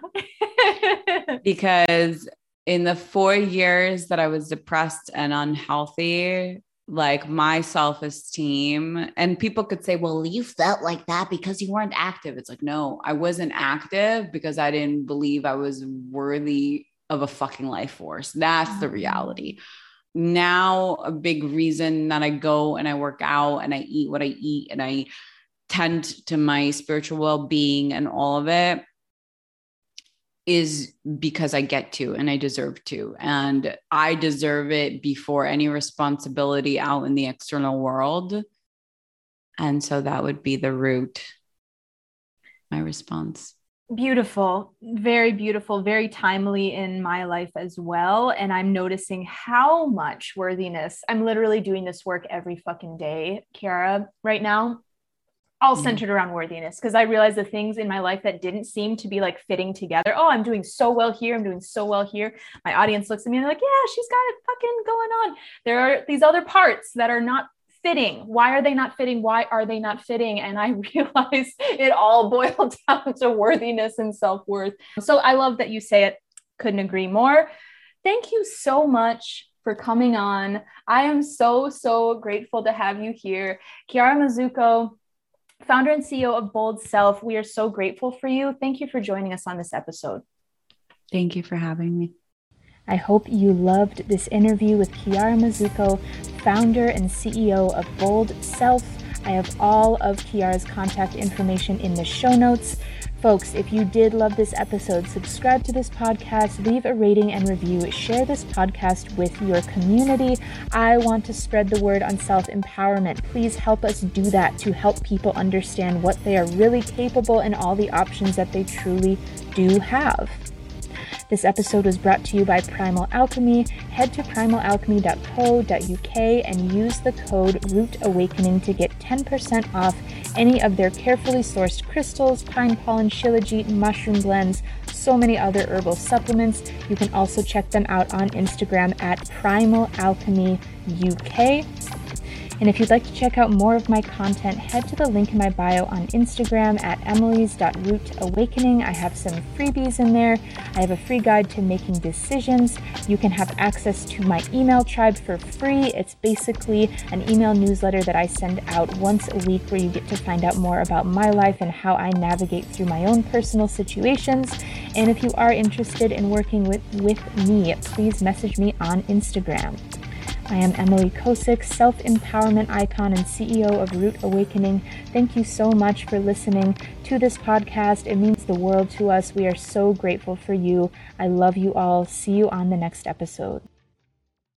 because in the four years that I was depressed and unhealthy, like my self esteem. And people could say, well, you felt like that because you weren't active. It's like, no, I wasn't active because I didn't believe I was worthy of a fucking life force. That's the mm-hmm. reality. Now, a big reason that I go and I work out and I eat what I eat and I tend to my spiritual well being and all of it is because I get to and I deserve to. And I deserve it before any responsibility out in the external world. And so that would be the root, my response. Beautiful, very beautiful, very timely in my life as well. And I'm noticing how much worthiness I'm literally doing this work every fucking day, Kiara, right now all mm-hmm. centered around worthiness because I realized the things in my life that didn't seem to be like fitting together. Oh, I'm doing so well here. I'm doing so well here. My audience looks at me and they're like, yeah, she's got it fucking going on. There are these other parts that are not fitting. Why are they not fitting? Why are they not fitting? And I realized it all boiled down to worthiness and self worth. So I love that you say it. Couldn't agree more. Thank you so much for coming on. I am so, so grateful to have you here. Kiara Mizuko, founder and CEO of Bold Self. We are so grateful for you. Thank you for joining us on this episode. Thank you for having me. I hope you loved this interview with Kiara Mizuko, founder and CEO of Bold Self. I have all of Kiara's contact information in the show notes. Folks, if you did love this episode, subscribe to this podcast, leave a rating and review, share this podcast with your community. I want to spread the word on self empowerment. Please help us do that to help people understand what they are really capable and all the options that they truly do have. This episode was brought to you by Primal Alchemy. Head to primalalchemy.co.uk and use the code Root Awakening to get 10% off any of their carefully sourced crystals, pine pollen, shilajit, mushroom blends, so many other herbal supplements. You can also check them out on Instagram at Primal Alchemy UK. And if you'd like to check out more of my content, head to the link in my bio on Instagram at emily's.rootawakening. I have some freebies in there. I have a free guide to making decisions. You can have access to my email tribe for free. It's basically an email newsletter that I send out once a week where you get to find out more about my life and how I navigate through my own personal situations. And if you are interested in working with, with me, please message me on Instagram. I am Emily Kosick, self empowerment icon and CEO of Root Awakening. Thank you so much for listening to this podcast. It means the world to us. We are so grateful for you. I love you all. See you on the next episode.